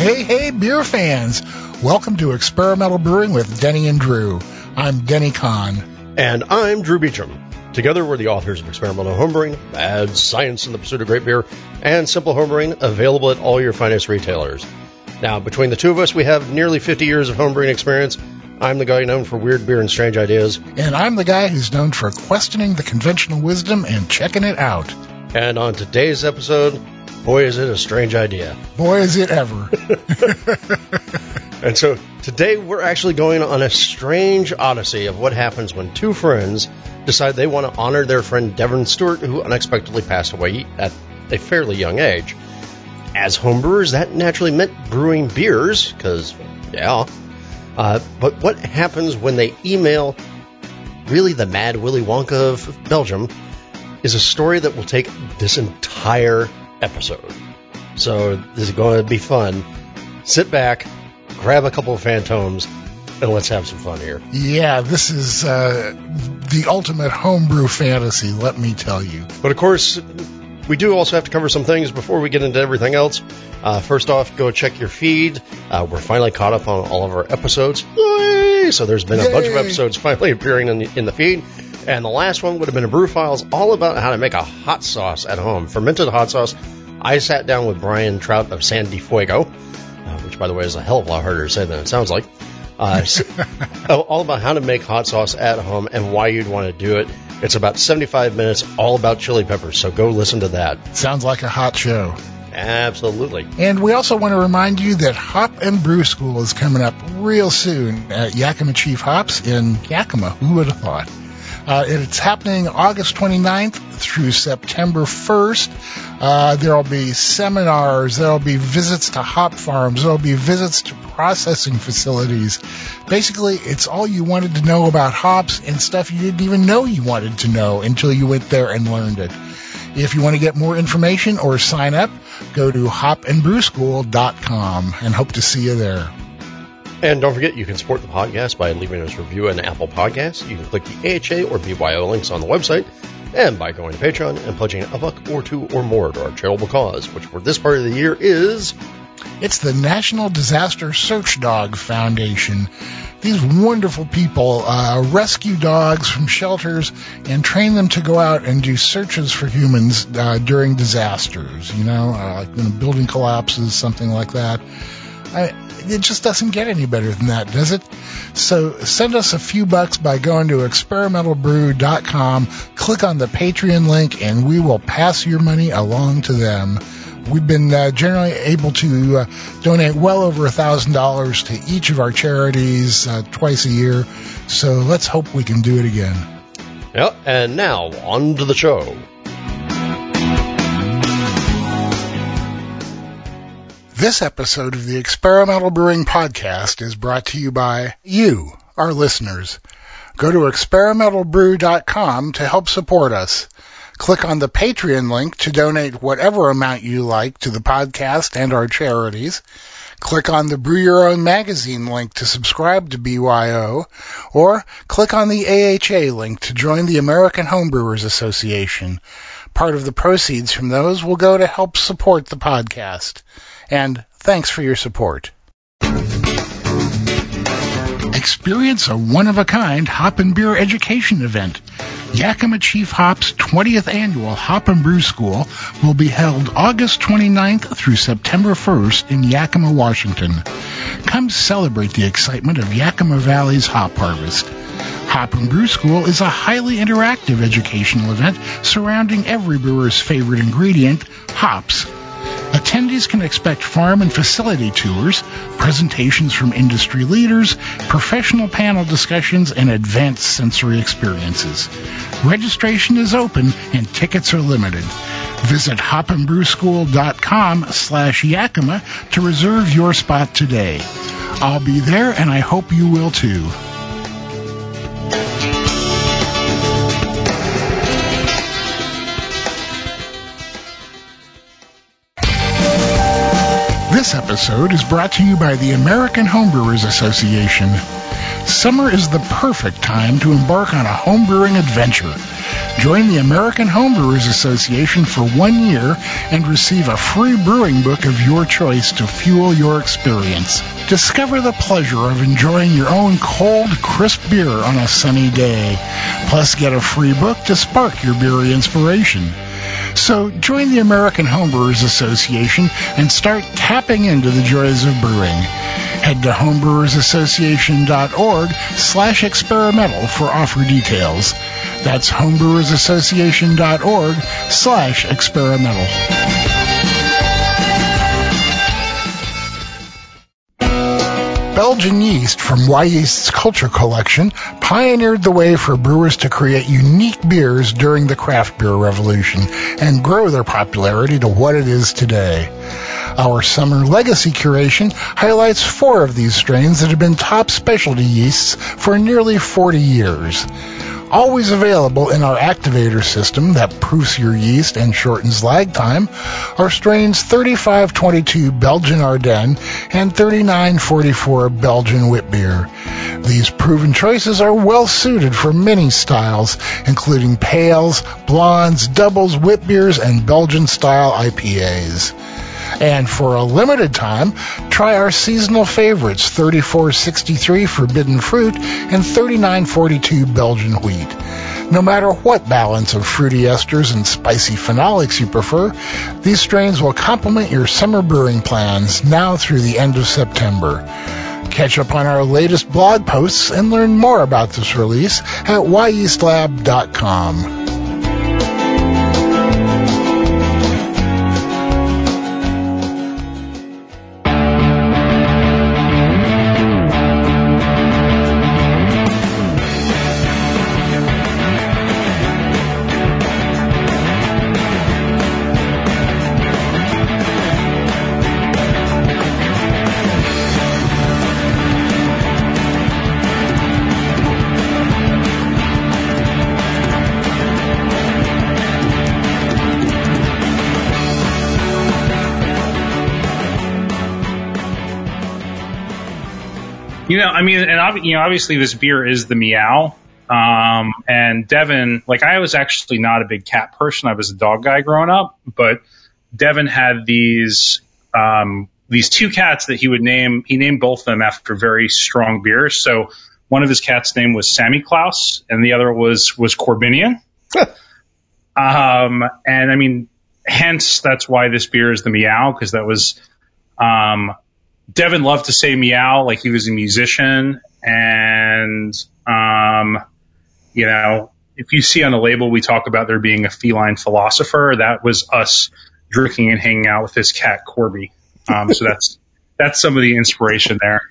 Hey, hey, beer fans! Welcome to Experimental Brewing with Denny and Drew. I'm Denny Conn. And I'm Drew Beechum. Together, we're the authors of Experimental Homebrewing, Mad Science in the Pursuit of Great Beer, and Simple Homebrewing, available at all your finest retailers. Now, between the two of us, we have nearly 50 years of homebrewing experience. I'm the guy known for weird beer and strange ideas. And I'm the guy who's known for questioning the conventional wisdom and checking it out. And on today's episode, boy, is it a strange idea. Boy, is it ever. and so today we're actually going on a strange odyssey of what happens when two friends decide they want to honor their friend Devin Stewart, who unexpectedly passed away at a fairly young age. As homebrewers, that naturally meant brewing beers, because, yeah. Uh, but what happens when they email really the mad Willy Wonka of Belgium is a story that will take this entire episode. So this is going to be fun. Sit back, grab a couple of Fantômes, and let's have some fun here. Yeah, this is uh, the ultimate homebrew fantasy, let me tell you. But of course, we do also have to cover some things before we get into everything else. Uh, first off, go check your feed. Uh, we're finally caught up on all of our episodes. Yay! So there's been a bunch of episodes finally appearing in the, in the feed. And the last one would have been a brew files all about how to make a hot sauce at home, fermented hot sauce. I sat down with Brian Trout of San Fuego, uh, which by the way is a hell of a lot harder to say than it sounds like. Uh, so, all about how to make hot sauce at home and why you'd want to do it. It's about 75 minutes, all about chili peppers. So go listen to that. Sounds like a hot show. Absolutely. And we also want to remind you that Hop and Brew School is coming up real soon at Yakima Chief Hops in Yakima. Who would have thought? Uh, it's happening August 29th through September 1st. Uh, there'll be seminars, there'll be visits to hop farms, there'll be visits to processing facilities. Basically, it's all you wanted to know about hops and stuff you didn't even know you wanted to know until you went there and learned it. If you want to get more information or sign up, go to hopandbrewschool.com and hope to see you there. And don't forget, you can support the podcast by leaving us a review on Apple Podcasts. You can click the AHA or BYO links on the website, and by going to Patreon and pledging a buck or two or more to our charitable cause, which for this part of the year is. It's the National Disaster Search Dog Foundation. These wonderful people uh, rescue dogs from shelters and train them to go out and do searches for humans uh, during disasters. You know, uh, like when a building collapses, something like that. I, it just doesn't get any better than that, does it? So send us a few bucks by going to experimentalbrew.com, click on the Patreon link, and we will pass your money along to them. We've been uh, generally able to uh, donate well over a thousand dollars to each of our charities uh, twice a year. So let's hope we can do it again. Yep. And now on to the show. This episode of the Experimental Brewing Podcast is brought to you by you, our listeners. Go to experimentalbrew.com to help support us. Click on the Patreon link to donate whatever amount you like to the podcast and our charities. Click on the Brew Your Own magazine link to subscribe to BYO, or click on the AHA link to join the American Homebrewers Association. Part of the proceeds from those will go to help support the podcast and thanks for your support. Experience a one-of-a-kind hop and beer education event. Yakima Chief Hop's 20th annual Hop and Brew School will be held August 29th through September 1st in Yakima, Washington. Come celebrate the excitement of Yakima Valley's hop harvest. Hop and Brew School is a highly interactive educational event surrounding every brewer's favorite ingredient, hops. Attendees can expect farm and facility tours, presentations from industry leaders, professional panel discussions, and advanced sensory experiences. Registration is open and tickets are limited. Visit hopandbrewschool.com slash Yakima to reserve your spot today. I'll be there and I hope you will too. This episode is brought to you by the American Homebrewers Association. Summer is the perfect time to embark on a homebrewing adventure. Join the American Homebrewers Association for one year and receive a free brewing book of your choice to fuel your experience. Discover the pleasure of enjoying your own cold, crisp beer on a sunny day. Plus, get a free book to spark your beer inspiration. So join the American Homebrewers Association and start tapping into the joys of brewing. Head to homebrewersassociation.org slash experimental for offer details. That's homebrewersassociation.org slash experimental. Belgian yeast from Wyeast's Culture Collection pioneered the way for brewers to create unique beers during the craft beer revolution and grow their popularity to what it is today. Our summer legacy curation highlights four of these strains that have been top specialty yeasts for nearly 40 years always available in our activator system that proofs your yeast and shortens lag time, are strains 3522 Belgian Ardennes and 3944 Belgian Wit Beer. These proven choices are well suited for many styles, including pales, blondes, doubles, wit beers, and Belgian style IPAs. And for a limited time, try our seasonal favorites 3463 Forbidden Fruit and 3942 Belgian Wheat. No matter what balance of fruity esters and spicy phenolics you prefer, these strains will complement your summer brewing plans now through the end of September. Catch up on our latest blog posts and learn more about this release at wyeastlab.com. You know, I mean, and you know, obviously this beer is the meow. Um, and Devin, like I was actually not a big cat person. I was a dog guy growing up, but Devin had these, um, these two cats that he would name, he named both of them after very strong beers. So one of his cats' name was Samichlaus and the other was, was Korbinian. um, and I mean, hence that's why this beer is the meow, because that was, um, Devin loved to say meow like he was a musician. And, um, you know, if you see on the label, we talk about there being a feline philosopher. That was us drinking and hanging out with his cat, Corby. Um, so that's, that's some of the inspiration there.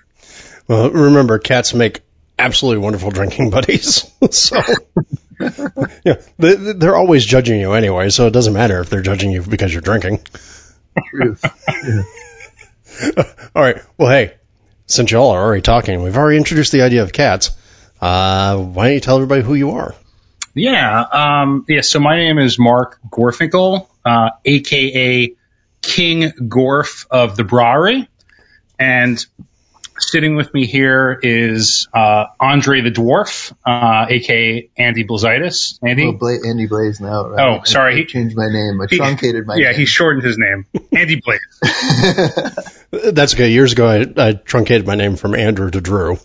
Well, remember, cats make absolutely wonderful drinking buddies. so, yeah, they, are always judging you anyway, so it doesn't matter if they're judging you because you're drinking. Truth. All right. Well, hey, since y'all are already talking, we've already introduced the idea of cats. Uh, why don't you tell everybody who you are? Yeah. Um, yeah. So my name is Marc Gorfinkle, uh, aka King Gorf of the Brewery. And Sitting with me here is uh, Andre the Dwarf, uh, aka Andy Blazaitis. Andy? Oh, Bla- Andy Blaz now, right? Oh, sorry. I, I changed my name. I truncated my name. yeah, name. he shortened his name. Andy Blaz. That's okay. Years ago, I, I, truncated my name from Andrew to Drew. Okay.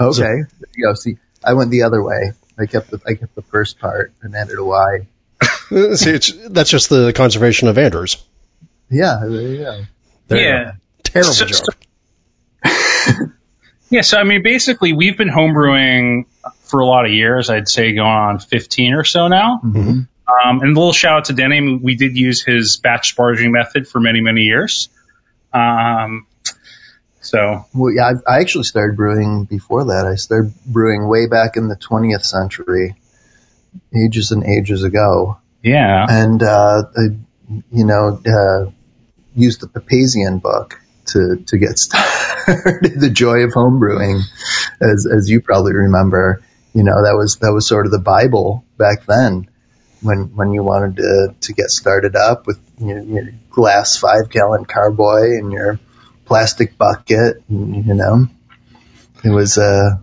So, you see, I went the other way. I kept the I kept the first part and added a Y. see, that's just the conservation of Andrews. Yeah, there you go. There yeah. You go. Terrible so, joke. Yeah, so I mean, basically, we've been homebrewing for a lot of years. I'd say going on 15 or so now. Mm-hmm. Um, and a little shout out to Denny. We did use his batch sparging method for many, many years. Um, so. Well, yeah, I, I actually started brewing before that. I started brewing way back in the 20th century, ages and ages ago. Yeah. And, uh, I, you know, uh, used the Papazian book to, to get started. the joy of homebrewing, as, as you probably remember, you know, that was, that was sort of the Bible back then when, when you wanted to, to get started up with your, your glass five gallon carboy and your, plastic bucket. You know, it was uh,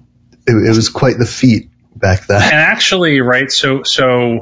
it, it was quite the feat back then. And actually, right, so so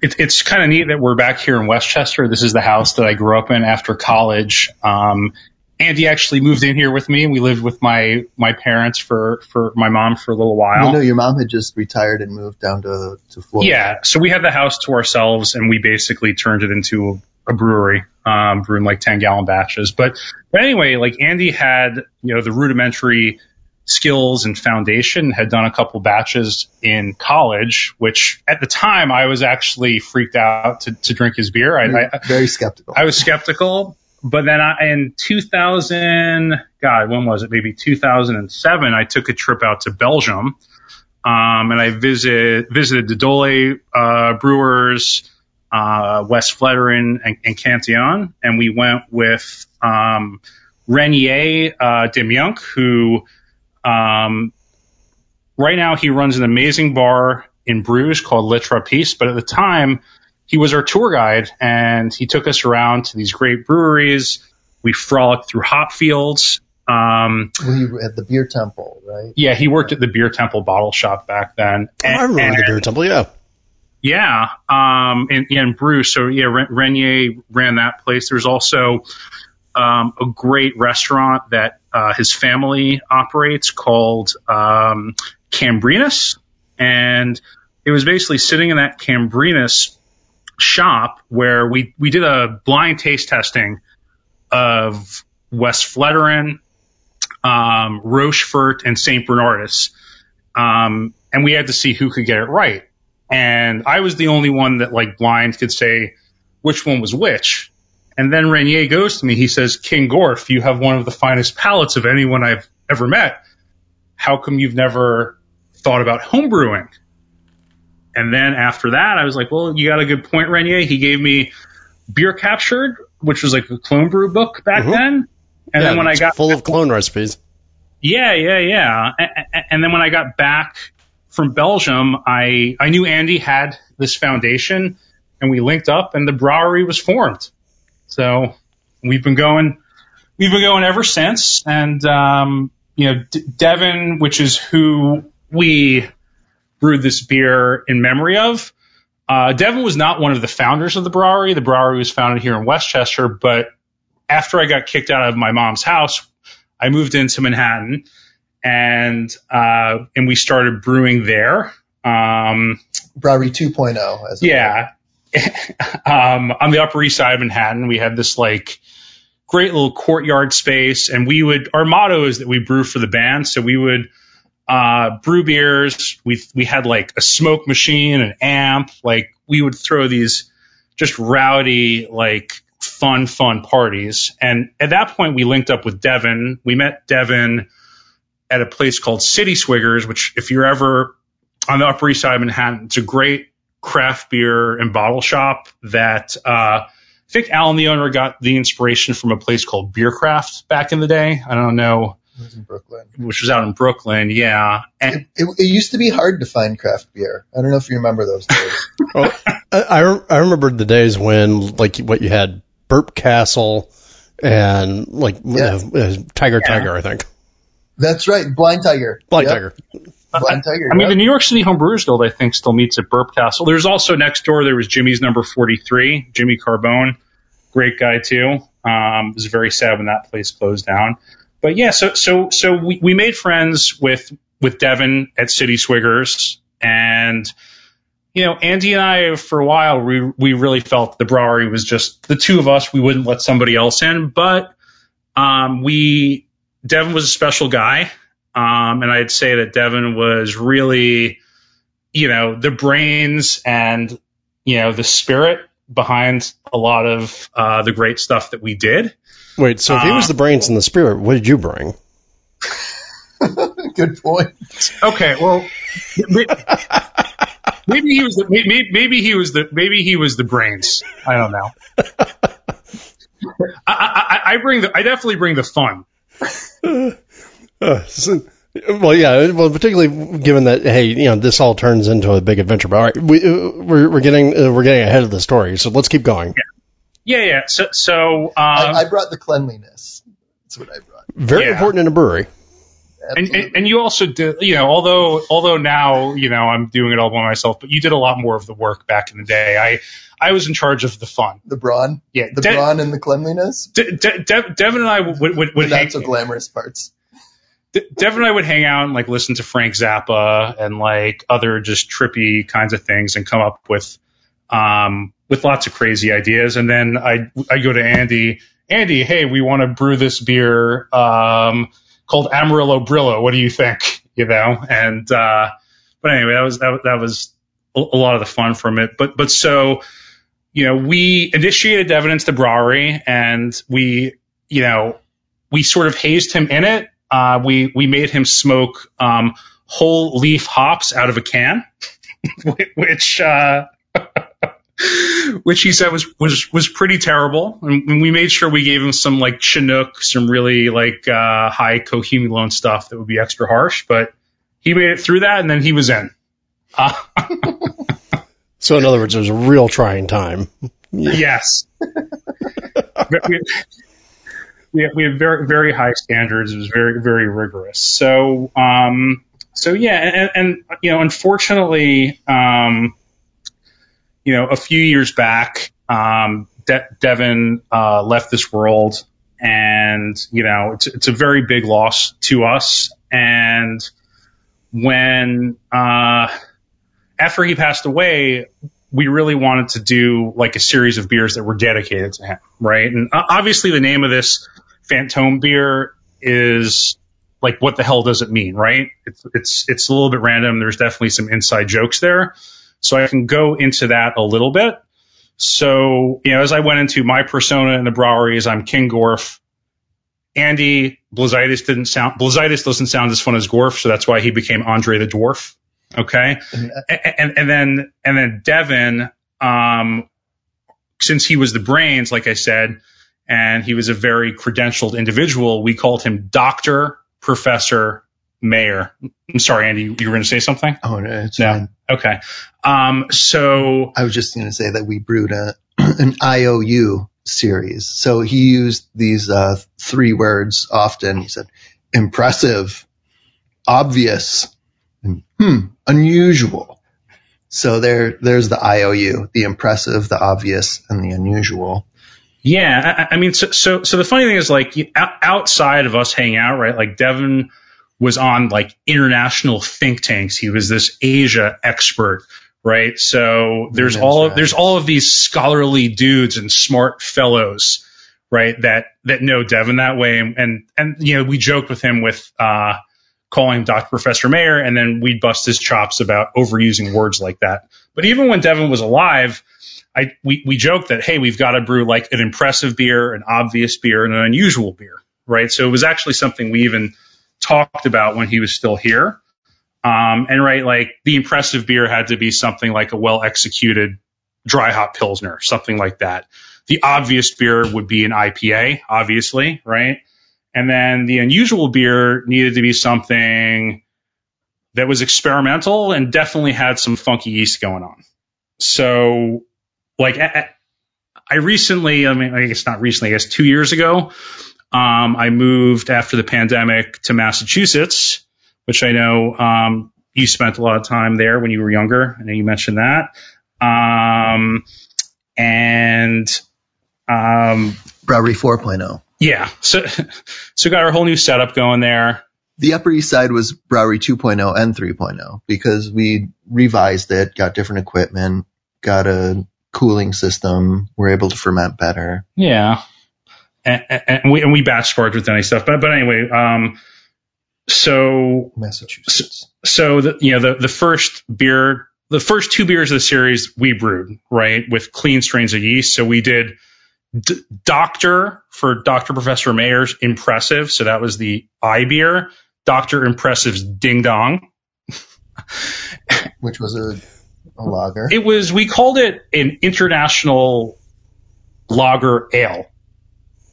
it, it's kind of neat that we're back here in Westchester. This is the house that I grew up in after college. Um, Andy actually moved in here with me, and we lived with my my parents for for my mom for a little while. You know, your mom had just retired and moved down to to Florida. Yeah, so we had the house to ourselves, and we basically turned it into a, a brewery, um, brewing like ten gallon batches. But but anyway, like Andy had you know the rudimentary skills and foundation, had done a couple batches in college, which at the time I was actually freaked out to, to drink his beer. I, I, very skeptical. I was skeptical, but then I, in 2000, God, when was it? Maybe 2007, I took a trip out to Belgium. Um, and I visit, visited the Dole, uh, brewers, uh, West Vleteren and, and Cantillon. And we went with, um, Renier, uh, Demjunk, who, um, right now he runs an amazing bar in Bruges called Le Trappiste, but at the time he was our tour guide and he took us around to these great breweries. We frolicked through hop fields. Um, well, you at the beer temple, right? Yeah, he worked at the beer temple bottle shop back then. And, oh, I remember and, the beer temple, yeah. Yeah, um, in, in Bruges. So yeah, Renier ran that place. There's also um, a great restaurant that uh, his family operates called um, Cambrinus, and it was basically sitting in that Cambrinus shop where we we did a blind taste testing of West Vleteren, um, Rochefort, and Saint Bernardus, um, and we had to see who could get it right. And I was the only one that like blind could say which one was which. And then Renier goes to me. He says, King Gorf, you have one of the finest palates of anyone I've ever met. How come you've never thought about homebrewing? And then after that, I was like, well, you got a good point, Renier. He gave me Beer Captured, which was like a clone brew book back mm-hmm. then. And yeah, then when I got full of clone recipes. Yeah, yeah, yeah. And, and then when I got back from Belgium, I I knew Andy had this foundation, and we linked up, and the brewery was formed. So we've been going, we've been going ever since. And, um, you know, D- Devin, which is who we brewed this beer in memory of. Uh, Devin was not one of the founders of the brewery. The brewery was founded here in Westchester, but after I got kicked out of my mom's house, I moved into Manhattan and, uh, and we started brewing there. Um, brewery 2.0. yeah. um, on the Upper East Side of Manhattan, we had this like great little courtyard space, and we would our motto is that we brew for the band, so we would uh, brew beers. We we had like a smoke machine, an amp, like we would throw these just rowdy like fun fun parties. And at that point, we linked up with Devin. We met Devin at a place called City Swiggers, which if you're ever on the Upper East Side of Manhattan, it's a great craft beer and bottle shop that uh, I think Alan, the owner, got the inspiration from a place called Bierkraft back in the day. I don't know. It was in Brooklyn. Which was out in Brooklyn, yeah. And, it, it, it, used to be hard to find craft beer. I don't know if you remember those days. well, I, I remember the days when, like, what you had Burp Castle and, like, yeah. uh, Tiger yeah. Tiger, I think. That's right. Blind Tiger. Blind yep. Tiger. Blind Tiger. I, I mean, the New York City Home Brewers Guild, I think, still meets at Burp Castle. There's also next door. There was Jimmy's number 43, Jimmy Carbone, great guy too. Um, was very sad when that place closed down. But yeah, so so so we, we made friends with with Devin at City Swiggers, and you know, Andy and I for a while we we really felt the brewery was just the two of us. We wouldn't let somebody else in, but um, we Devin was a special guy. Um, and I'd say that Devin was really, you know, the brains and, you know, the spirit behind a lot of uh, the great stuff that we did. Wait, so if he was uh, the brains and the spirit, what did you bring? Good point. Okay, well, maybe he was the maybe, maybe he was the maybe he was the brains. I don't know. I, I, I bring the I definitely bring the fun. Uh, well, yeah. Well, particularly given that, hey, you know, this all turns into a big adventure. But all right, we, uh, we're we're getting uh, we're getting ahead of the story, so let's keep going. Yeah, yeah. yeah. So, so uh, I, I, brought the cleanliness. That's what I brought. Very Yeah. important in a brewery. And, and, and you also did, you know, although although now you know I'm doing it all by myself, but you did a lot more of the work back in the day. I I was in charge of the fun. the brawn, Yeah, the De- brawn and the cleanliness. De- De- De- Devin and I would would, would, The would hang, not so glamorous parts. De- Devin and I would hang out and like listen to Frank Zappa and like other just trippy kinds of things and come up with um with lots of crazy ideas. And then I I go to Andy, Andy, hey, we want to brew this beer um called Amarillo Brillo. What do you think? You know, and uh but anyway, that was that, that was a, lot of the fun from it. But but so you know, we initiated into the brewery and we, you know, we sort of hazed him in it. Uh, we we made him smoke um, whole leaf hops out of a can, which uh, which he said was was was pretty terrible. And we made sure we gave him some like Chinook, some really like uh, high cohumulone stuff that would be extra harsh. But he made it through that, and then he was in. Uh, So in other words, it was a real trying time. Yes. we, we, we had very very high standards. It was very very rigorous. So um so yeah, and, and you know, unfortunately, um, you know, a few years back, um, De- Devin uh, left this world, and you know, it's it's a very big loss to us. And when uh, after he passed away, we really wanted to do like a series of beers that were dedicated to him, right? And uh, obviously, the name of this Fantôme beer is like, what the hell does it mean, right? It's it's it's a little bit random. There's definitely some inside jokes there, so I can go into that a little bit. So, you know, as I went into my persona in the brewery, is I'm King Gorf. Andy Blazitis didn't sound Blazitis doesn't sound as fun as Gorf, so that's why he became Andre the Dwarf. Okay, And and, and, and then and then Devin, um, since he was the brains, like I said, and he was a very credentialed individual, we called him Doctor Professor Mayor. I'm sorry, Andy, you were going to say something? Oh no, it's No. fine. Okay. Um, so I was just going to say that we brewed a an IOU series. So he used these uh, three words often. He said impressive, obvious, and hmm, unusual. So there, there's the IOU, the impressive, the obvious, and the unusual. Yeah, I, I mean, so, so so the funny thing is, like, outside of us hanging out, right? Like, Devin was on like international think tanks. He was this Asia expert, right? So there's That's all of, there's all of these scholarly dudes and smart fellows, right? That that know Devin that way, and and, and you know, we joked with him with uh, calling him Dr. Professor Mayor, and then we'd bust his chops about overusing words like that. But even when Devin was alive. I, we, we joked that, hey, we've got to brew like an impressive beer, an obvious beer, and an unusual beer, right? So it was actually something we even talked about when he was still here. Um, and right, like the impressive beer had to be something like a well executed dry hop pilsner, something like that. The obvious beer would be an IPA, obviously, right? And then the unusual beer needed to be something that was experimental and definitely had some funky yeast going on. So like I, recently, I mean, I guess not recently, I guess two years ago, um, I moved after the pandemic to Massachusetts, which I know um, you spent a lot of time there when you were younger. I know you mentioned that. Um, and um, Brewery 4.0. yeah, so so got our whole new setup going there. The Upper East Side was Brewery 2.0 and 3.0 because we revised it, got different equipment, got a cooling system, we're able to ferment better. Yeah, and, and, we and we batch sparged with any stuff, but but anyway, um, so Massachusetts. so the you know the the first beer the first two beers of the series we brewed right with clean strains of yeast. So we did D- doctor for dr professor mayor's impressive. So that was the i beer. Dr impressive's ding dong. Which was a, a lager. it was we called it an international lager ale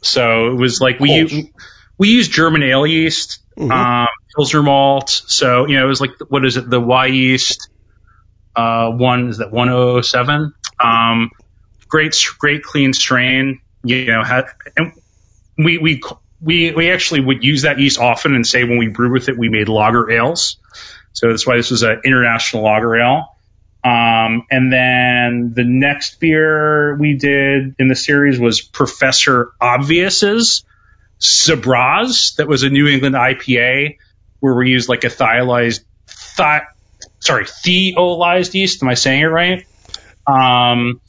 so it was like we u- we used german ale yeast Mhm. um, Pilsner malt. So, you know, it was like, what is it? The Wyeast, uh, one, is that 107? Um, great, great clean strain, you know, had, and we, we, we we actually would use that yeast often and say when we brewed with it, we made lager ales. So that's why this was an international lager ale. Um, and then the next beer we did in the series was Professor Obvious's Sabraz. That was a New England IPA where we used like a thiolized, thi- sorry, thiolized yeast. Am I saying it right? Um,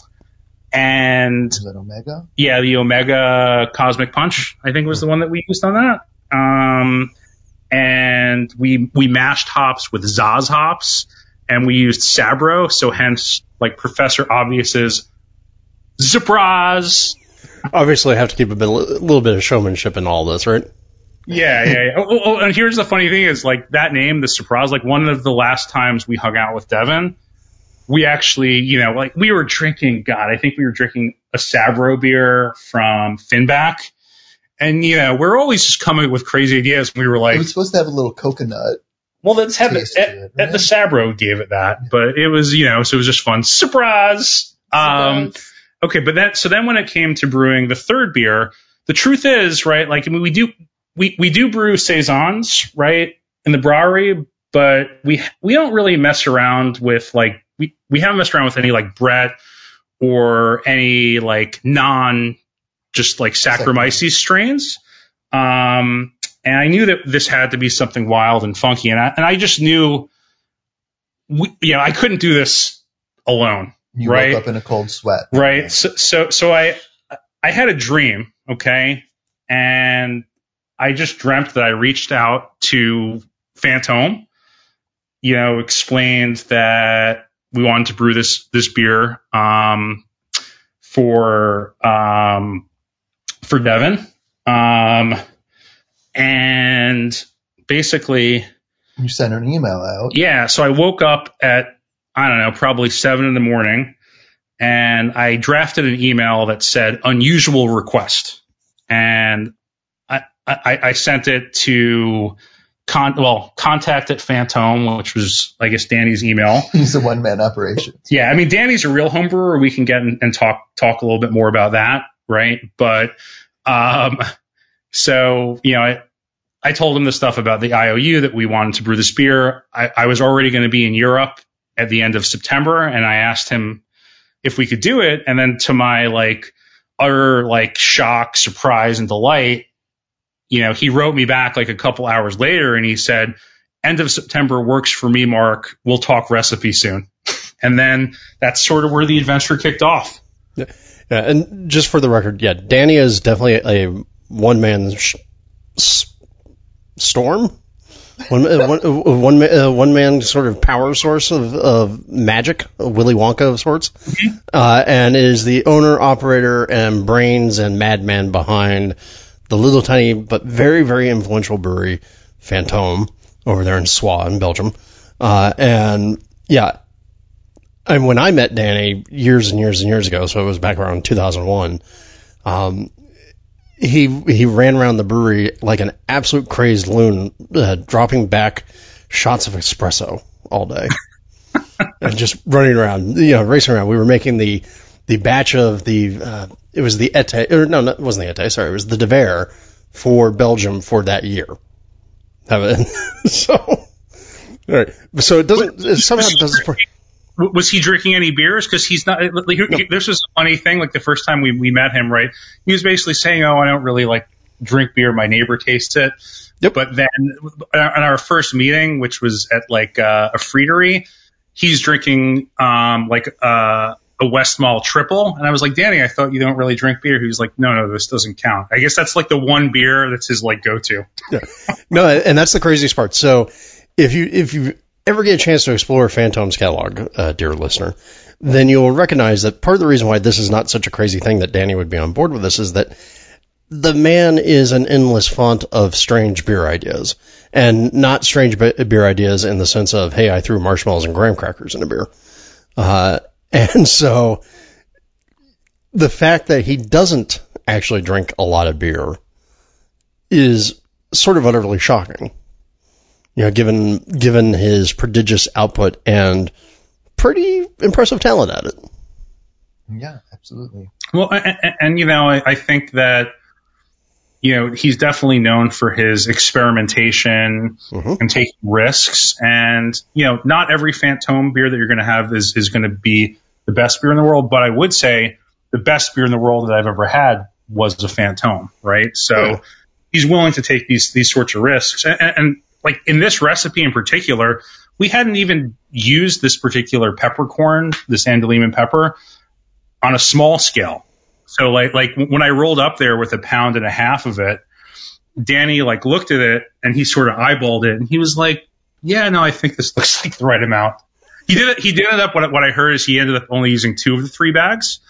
and Omega? yeah, the Omega Cosmic Punch, I think was the one that we used on that. Um, and we we mashed hops with Saaz hops, and we used Sabro, so hence like Professor Obvious's Surprise. Obviously, I have to keep a, bit, a little bit of showmanship in all this, right? Yeah, yeah. yeah. Oh, oh, oh, and here's the funny thing is like that name, the Surprise. Like one of the last times we hung out with Devin, we actually, you know, like we were drinking. God, I think we were drinking a Sabro beer from Finback. And you know, we're always just coming up with crazy ideas. We were like, It was supposed to have a little coconut. Well, let's have it. At, it, at the? Sabro gave it that, but it was you know, so it was just fun. Surprise. Um, okay, but then so then when it came to brewing the third beer, the truth is right. Like I mean, we do we we do brew saisons right in the brewery, but we we don't really mess around with like we we haven't messed around with any like Brett or any like non just like Saccharomyces strains. Um, and I knew that this had to be something wild and funky, and I and I just knew, we, you know, I couldn't do this alone, You Right. woke up in a cold sweat. right? So so so I I had a dream, okay, and I just dreamt that I reached out to Fantôme, you know, explained that we wanted to brew this this beer um, for um, for Devin, um, and basically, You sent an email out. yeah. So I woke up at I don't know, probably seven in the morning, and I drafted an email that said unusual request, and I I, I sent it to con well contact at Fantôme, which was I guess Danny's email. He's a one man operation. Yeah, I mean Danny's a real home brewer. We can get in and talk talk a little bit more about that, right? But um, so you know, I, I told him the stuff about the IOU that we wanted to brew this beer. I, I was already going to be in Europe at the end of September, and I asked him if we could do it. And then to my like utter like shock, surprise, and delight, you know, he wrote me back like a couple hours later, and he said, "End of September works for me, Mark. We'll talk recipe soon." And then that's sort of where the adventure kicked off. Yeah, and just for the record, yeah, Danny is definitely a one man sh- s- storm. One, one, one, uh, one man sort of power source of, of magic, Willy Wonka of sorts, uh, and is the owner, operator, and brains and madman behind the little tiny but very, very influential brewery, Fantôme, over there in Soy in Belgium. Uh, and yeah, and when I met Danny years and years and years ago, so it was back around 2001, um, he he ran around the brewery like an absolute crazed loon, uh, dropping back shots of espresso all day, and just running around, you know, racing around. We were making the the batch of the uh, it was the Ete or no, no, it wasn't the Ete, sorry, it was the De Vere for Belgium for that year. So. All right, so it doesn't it somehow doesn't. Was he drinking any beers? Because he's not. Like, he- This was a funny thing. Like the first time we, we met him, right? He was basically saying, "Oh, I don't really like drink beer. My neighbor tastes it." Yep. But then on our first meeting, which was at like uh, a fritery, he's drinking um, like uh, a Westmalle triple, and I was like, "Danny, I thought you don't really drink beer." He was like, "No, no, this doesn't count." I guess that's like the one beer that's his like go to. yeah. No, and that's the craziest part. So if you if you ever get a chance to explore Fantôme's catalog, uh, dear listener, then you'll recognize that part of the reason why this is not such a crazy thing that Danny would be on board with this is that the man is an endless font of strange beer ideas, and not strange beer ideas in the sense of hey, I threw marshmallows and graham crackers in a beer, uh, and so the fact that he doesn't actually drink a lot of beer is sort of utterly shocking. You know, given given his prodigious output and pretty impressive talent at it. Yeah, absolutely. Well, and, and, and you know, I, I think that you know, he's definitely known for his experimentation Mhm. and taking risks. And, you know, not every Fantôme beer that you're going to have is, is going to be the best beer in the world. But I would say the best beer in the world that I've ever had was a Fantôme, right? So Yeah. he's willing to take these, these sorts of risks. And, and, and like in this recipe in particular, we hadn't even used this particular peppercorn, this Andaliman pepper on a small scale. So like like when I rolled up there with a pound and a half of it, Danny like looked at it and he sort of eyeballed it and he was like, "Yeah, no, I think this looks like the right amount." He did it. He did end up. What, what I heard is he ended up only using two of the three bags,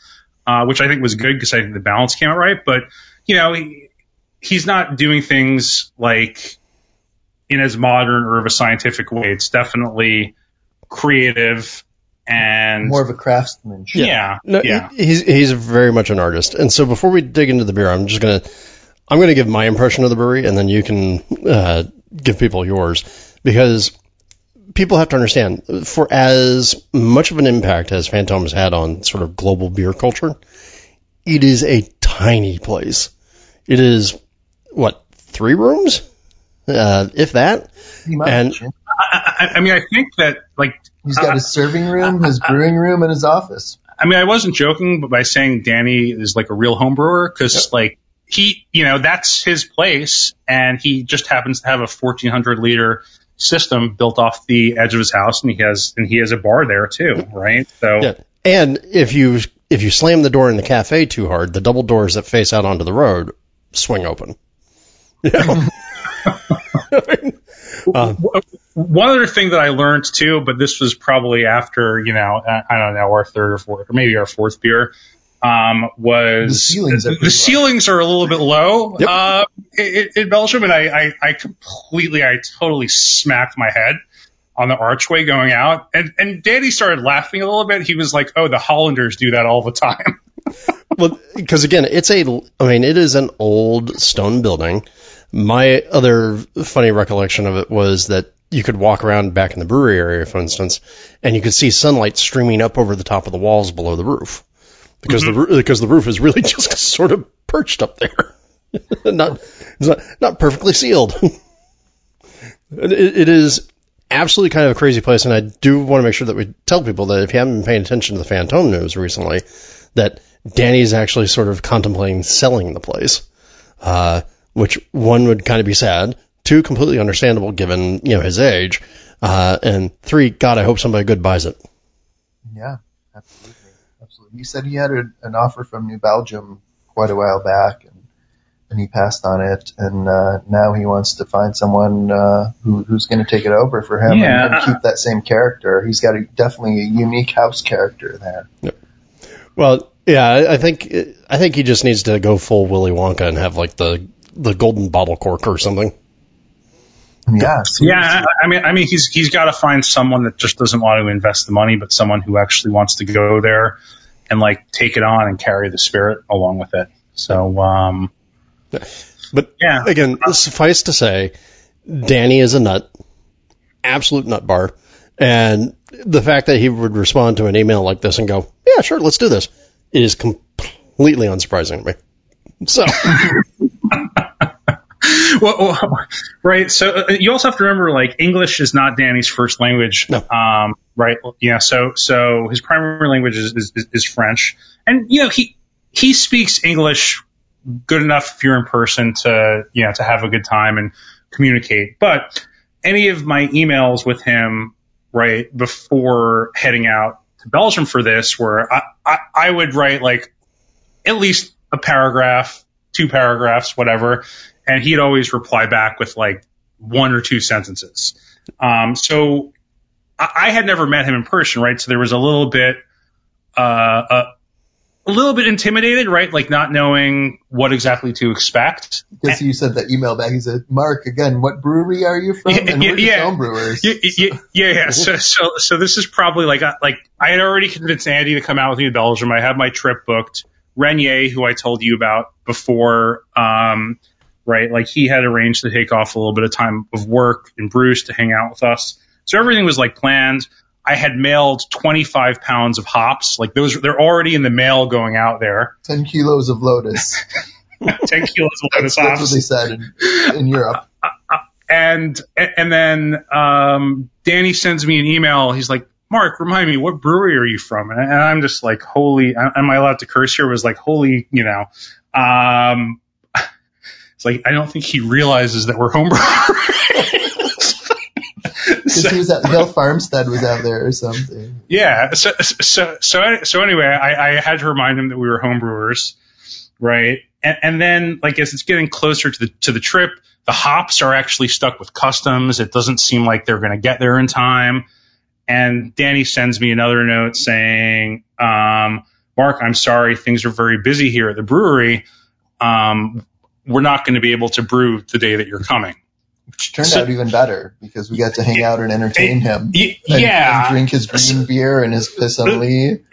uh, which I think was good because I think the balance came out right. But you know, he, he's not doing things like in as modern or of a scientific way. It's definitely creative and More of a craftsmanship. yeah, No, yeah. he- he's he's very much an artist. And so before we dig into the beer, I'm just gonna I'm gonna give my impression of the brewery, and then you can uh, give people yours because people have to understand for as much of an impact as Fantôme's had on sort of global beer culture, it is a tiny place. It is what three rooms, uh, if that. And- I, I, I mean, I think that like He's got his serving room, his brewing room, and his office. I mean, I wasn't joking, but by saying Danny is like a real home brewer, because like he, you know, that's his place, and he just happens to have a 1400 liter system built off the edge of his house, and he has and he has a bar there too, right? So Yeah. And if you if you slam the door in the cafe too hard, the double doors that face out onto the road swing open. You know? Um, one other thing that I learned too, but this was probably after you know I don't know our third or fourth or maybe our fourth beer. Um, was The ceilings are the, ceilings are a little bit low Yep. uh, in, in Belgium, and I, I, I completely, I totally smacked my head on the archway going out, and and Danny started laughing a little bit. He was like, "Oh, the Hollanders do that all the time." well, because again, it's a I mean, it is an old stone building. My other funny recollection of it was that you could walk around back in the brewery area, for instance, and you could see sunlight streaming up over the top of the walls below the roof. Because the because the roof is really just sort of perched up there, not it's not not perfectly sealed. it, it is absolutely kind of a crazy place, and I do want to make sure that we tell people that if you haven't been paying attention to the Fantôme news recently, that Danny's actually sort of contemplating selling the place, uh, which one would kind of be sad, two completely understandable given you know his age, uh, and three, God, I hope somebody good buys it. Yeah, absolutely, absolutely. He said he had a, an offer from New Belgium quite a while back, and and he passed on it, and uh, now he wants to find someone uh, who, who's going to take it over for him Yeah. and, and keep that same character. He's got a, definitely a unique house character there. Well, yeah, I I think I think he just needs to go full Willy Wonka and have like the the golden bottle cork or something. Yeah, seriously. yeah, I, I mean, I mean, he's he's got to find someone that just doesn't want to invest the money, but someone who actually wants to go there and like take it on and carry the spirit along with it. So, um, But yeah, again, suffice to say, Danny is a nut, absolute nut bar, and the fact that he would respond to an email like this and go, "Yeah, sure, let's do this," is completely unsurprising to me. So, well, right. So uh, you also have to remember, like English is not Danny's first language. No. Um, right. Yeah. So so his primary language is, is is French, and you know he he speaks English good enough if you're in person to you know to have a good time and communicate. But any of my emails with him right before heading out to Belgium for this, where I, I, I would write like at least a paragraph, two paragraphs, whatever, and he'd always reply back with like one or two sentences. Um, so I, I had never met him in person, right? So there was a little bit, uh, uh, a little bit intimidated, right? Like not knowing what exactly to expect. Because you said that email back. He said, "Mark, again, what brewery are you from? Yeah, and yeah, we're yeah. home brewers." Yeah, yeah, yeah. yeah. So, so, so this is probably like, like I had already convinced Andy to come out with me to Belgium. I have my trip booked. Renier, who I told you about before, um, right? Like he had arranged to take off a little bit of time of work in Bruges to hang out with us. So everything was like planned. I had mailed 25 pounds of hops. Like those, they're already in the mail going out there. Ten kilos of Lotus. ten kilos of lotus That's what hops. they said in, in Europe. and and then um, Danny sends me an email. He's like, Mark, remind me, what brewery are you from? And, and I'm just like, holy, am I allowed to curse here? It was like, holy, you know. Um, it's like I don't think he realizes that we're homebrewers. Because he was at Hill Farmstead was out there or something. Yeah. So so so so anyway, I, I had to remind him that we were homebrewers, right? And, and then like as it's getting closer to the to the trip, the hops are actually stuck with customs. It doesn't seem like they're going to get there in time. And Danny sends me another note saying, um, "Marc, I'm sorry, things are very busy here at the brewery. Um, we're not going to be able to brew the day that you're coming." Which turned So- out even better because we got to hang out and entertain him. And, yeah. and drink his green beer and his Pissenlit.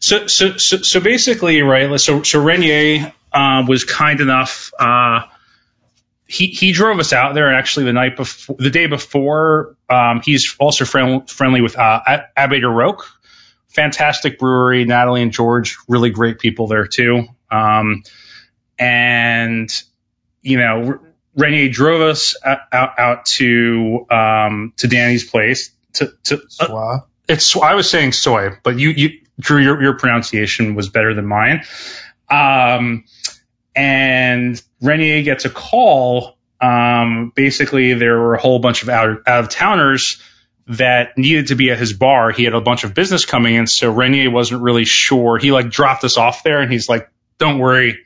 So, so, so, so basically, right? So, so Renier uh, was kind enough. Uh, he he drove us out there actually the night before, the day before. Um, he's also friend, friendly with uh, Ab- Abbaye des Rocs, fantastic brewery. Natalie and George, really great people there too. Um, and you know, Renier drove us out, out, out to um, to Danny's place to to uh, it's I was saying Soy, but you you Drew your your pronunciation was better than mine. Um, and Renier gets a call. Um, basically, there were a whole bunch of out out of towners that needed to be at his bar. He had a bunch of business coming in, so Renier wasn't really sure. He like dropped us off there, and he's like, "Don't worry,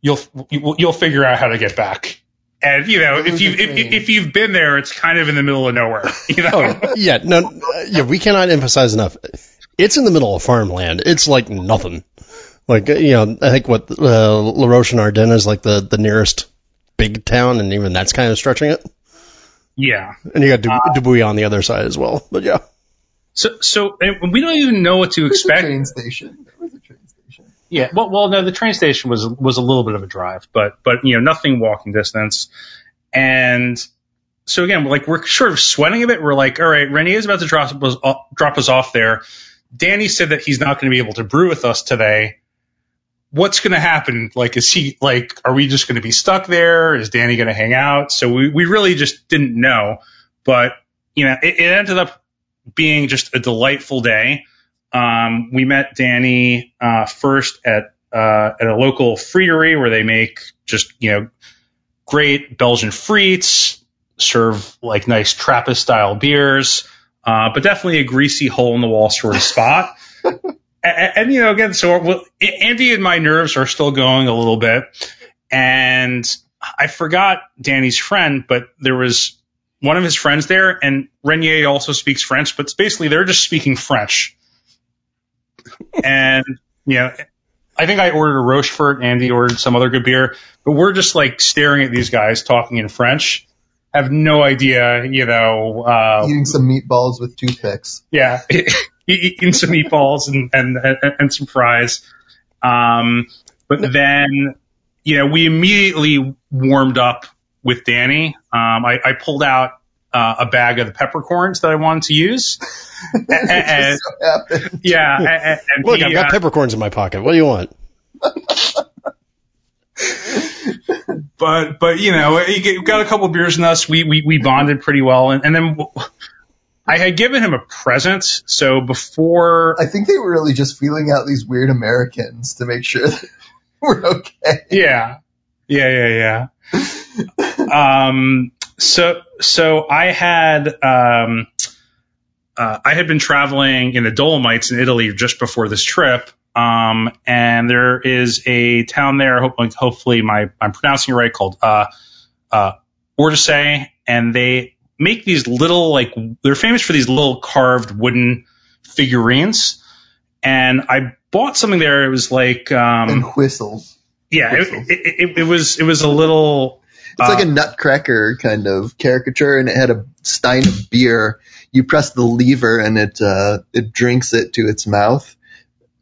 you'll you'll you'll figure out how to get back." And you know, if you if, if you've been there, it's kind of in the middle of nowhere. You know, Oh, yeah, no, uh, yeah, we cannot emphasize enough. It's in the middle of farmland. It's like nothing. Like, uh, you know, I think what, uh, La Roche and Ardennes is like the, the nearest big town, and even that's kind of stretching it. yeah. And you got Du- Durbuy on the other side as well. But yeah. So, so and we don't even know what to There was a expect. train station. There was a train station. Yeah, well, well, no, the train station was was a little bit of a drive, but but you know, nothing walking distance. And so again, like we're sort of sweating a bit. We're like, all right, Rennie is about to drop us off, drop us off there. Danny said that he's not going to be able to brew with us today. What's going to happen? Like, is he like, are we just going to be stuck there? Is Danny going to hang out? So we we really just didn't know. But you know, it, it ended up being just a delightful day. Um, we met Danny uh, first at uh, at a local fritery where they make just you know great Belgian frites, serve like nice Trappist style beers, uh, but definitely a greasy hole in the wall sort of spot. and, and, you know, again, so well, Andy and my nerves are still going a little bit, and I forgot Danny's friend, but there was one of his friends there, and Renier also speaks French, but basically they're just speaking French. And you know, I think I ordered a Rochefort. Andy ordered some other good beer, but we're just like staring at these guys talking in French. Have no idea, you know. Uh, Eating some meatballs with toothpicks. yeah, eating some meatballs and and and, and some fries. Um, but then, you know, we immediately warmed up with Danny. Um, I, I pulled out uh, a bag of the peppercorns that I wanted to use. and, and- So yeah, and, and Look, he, I've got uh, peppercorns in my pocket. What do you want? but but you know, he got a couple beers in us. We we we bonded pretty well, and, and then I had given him a present. So before, I think they were really just feeling out these weird Americans to make sure that we're okay. yeah, yeah, yeah, yeah. um, so so I had um, uh, I had been traveling in the Dolomites in Italy just before this trip. Um, and there is a town there. Hope, like, hopefully, my I'm pronouncing it right. Called uh, uh, Ortisei, and they make these little like they're famous for these little carved wooden figurines. And I bought something there. It was like And um, whistles. yeah, it, it, it, it was it was a little It's like a nutcracker kind of caricature, and it had a stein of beer. You press the lever, and it uh, it drinks it to its mouth.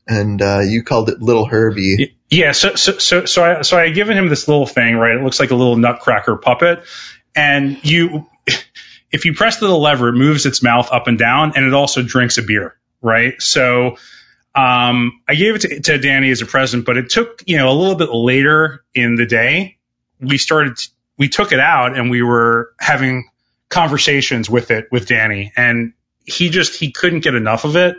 And uh, you called it Little Herbie. Yeah, so so so so I so I had given him this little thing, right? It looks like a little nutcracker puppet, and you, if you press the lever, it moves its mouth up and down, and it also drinks a beer, right? So, Um, I gave it to, to Danny as a present, but it took, you know, a little bit later in the day. We started, we took it out and we were having conversations with it with Danny and he just, he couldn't get enough of it.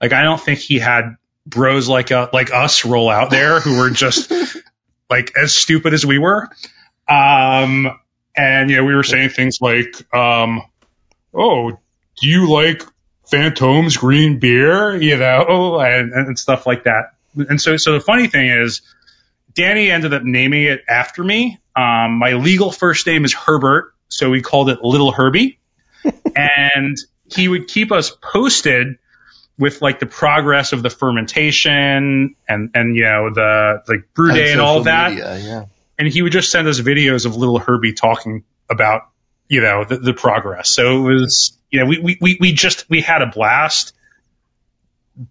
Like, I don't think he had bros like, uh, like us roll out there who were just like as stupid as we were. Um, and, you know, we were saying things like, um, oh, do you like Fantôme's green beer, you know, and, and stuff like that. And so, so the funny thing is, Danny ended up naming it after me. Um, my legal first name is Herbert, so we called it Little Herbie. and he would keep us posted with like the progress of the fermentation and, and, you know, the, like brew day and all that. Media, yeah. And he would just send us videos of little Herbie talking about, you know, the, the progress. So it was, you know, we, we, we, we just, we had a blast.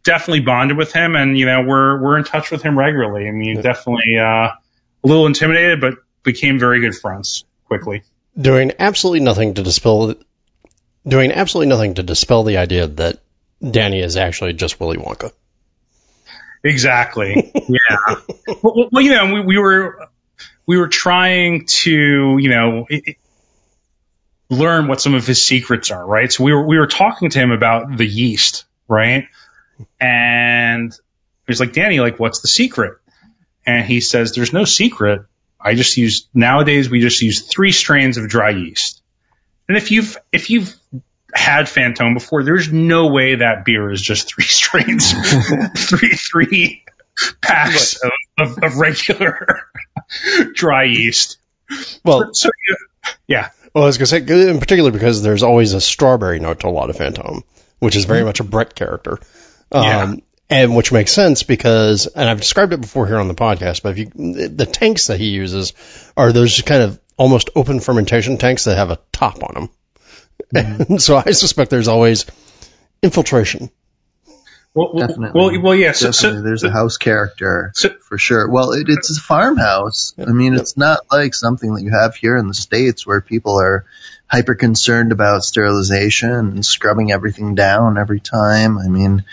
Definitely bonded with him and, you know, we're, we're in touch with him regularly. I mean, definitely, uh, a little intimidated, but became very good friends quickly. Doing absolutely nothing to dispel, doing absolutely nothing to dispel the idea that Danny is actually just Willy Wonka. Exactly. Yeah. well, well, you know, we, we were we were trying to, you know, it, it, learn what some of his secrets are, right? So we were we were talking to him about the yeast, right? And he's like, Danny, like, what's the secret? And he says, There's no secret. I just use nowadays we just use three strains of dry yeast. And if you've if you've had Fantôme before, there's no way that beer is just three strains, three three packs of, of, of regular dry yeast. Well, So yeah, well, I was gonna say, in particular, because there's always a strawberry note to a lot of Fantôme, which is very mm-hmm. much a Brett character. Um, Yeah. and which makes sense because, and I've described it before here on the podcast, but if you, the tanks that he uses are those kind of almost open fermentation tanks that have a top on them. And so I suspect there's always infiltration. Well, well, Definitely. well, well, yeah. So, so there's a house character So- for sure. Well, it, it's a farmhouse. I mean, it's not like something that you have here in the states where people are hyper concerned about sterilization and scrubbing everything down every time. I mean,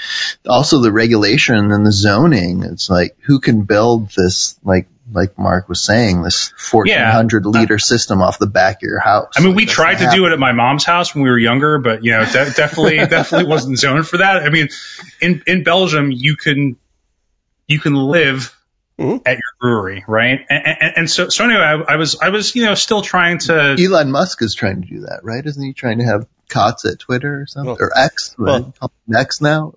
also the regulation and the zoning. It's like who can build this like like Marc was saying this 1400 liter system off the back of your house. I mean, we Like, that's tried not to do it at my mom's house when we were younger, but you know, de- definitely, definitely wasn't zoned for that. I mean, in in Belgium, you can you can live Mhm. at your brewery, right? And, and, and so, so anyway, I, I was I was you know still trying to Elon Musk is trying to do that, right? Isn't he trying to have cots at Twitter or something? Well- or X? well- right? X now?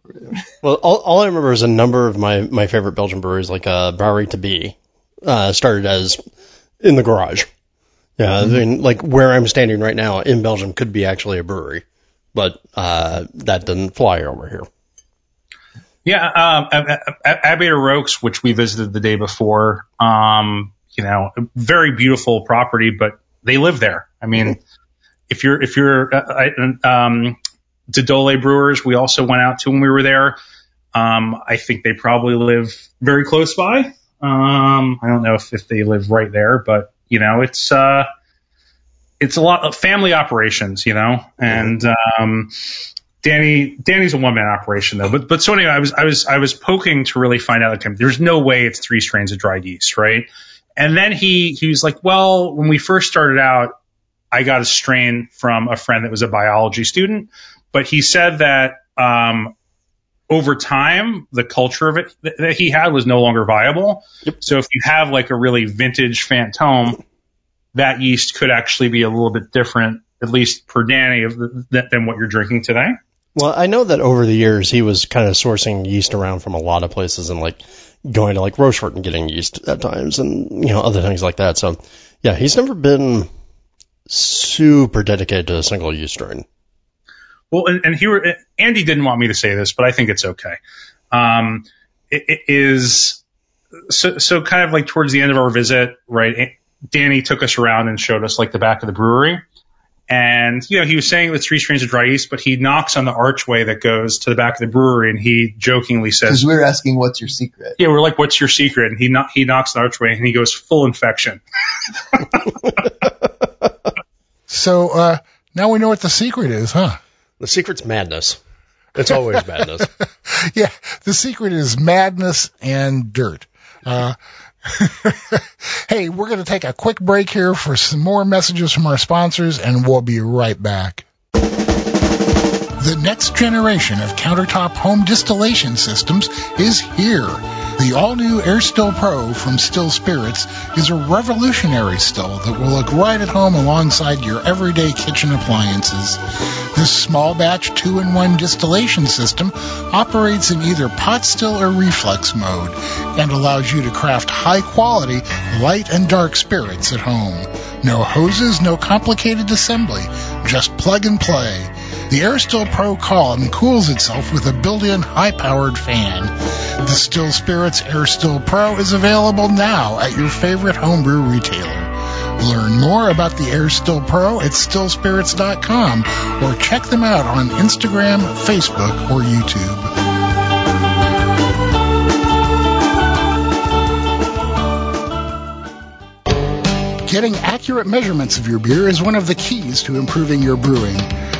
Well, all, all I remember is a number of my, my favorite Belgian breweries, like uh, Brewery to Be, uh, started as in the garage. Yeah, I mean, like where I'm standing right now in Belgium could be actually a brewery, but uh, that didn't fly over here. Yeah, um, Abbey Rokes, which we visited the day before, um, you know, a very beautiful property, but they live there. I mean, if you're, if you're, uh, I- um, Brewers, we also went out to when we were there. Um, I think they probably live very close by. Um, I don't know if, if they live right there, but you know, it's, uh, it's a lot of family operations, you know, and, um, Danny Danny's a one man operation though. But but so anyway, I was I was I was poking to really find out like there's no way it's three strains of dried yeast, right? And then he he was like, Well, when we first started out, I got a strain from a friend that was a biology student, but he said that um over time, the culture of it that, that he had was no longer viable. So if you have like a really vintage Fantôme, that yeast could actually be a little bit different, at least per Danny, of the, than, than what you're drinking today. Well, I know that over the years he was kind of sourcing yeast around from a lot of places and like going to like Rochefort and getting yeast at times and you know other things like that. So yeah, he's never been super dedicated to a single yeast strain. Well, and, and here, Andy didn't want me to say this, but I think it's okay. Um, it, it is so, so kind of like towards the end of our visit, right? Danny took us around and showed us like the back of the brewery. And, you know, he was saying it's three strains of dry yeast, but he knocks on the archway that goes to the back of the brewery and he jokingly says, Because we were asking, what's your secret? yeah, we're like, what's your secret? And he, kno- he knocks on the archway and he goes, full infection. So uh, now we know what the secret is, huh? The secret's madness. It's always madness. yeah, the secret is madness and dirt. Uh, hey, we're going to take a quick break here for some more messages from our sponsors, and we'll be right back. The next generation of countertop home distillation systems is here. The all-new Air Still Pro from Still Spirits is a revolutionary still that will look right at home alongside your everyday kitchen appliances. This small batch 2-in-1 distillation system operates in either pot still or reflux mode and allows you to craft high-quality light and dark spirits at home. No hoses, no complicated assembly, just plug and play. The Air Still Pro column cools itself with a built-in high-powered fan. The Still Spirits Air Still Pro is available now at your favorite homebrew retailer. Learn more about the Air Still Pro at stillspirits.com or check them out on Instagram, Facebook, or YouTube. Getting accurate measurements of your beer is one of the keys to improving your brewing.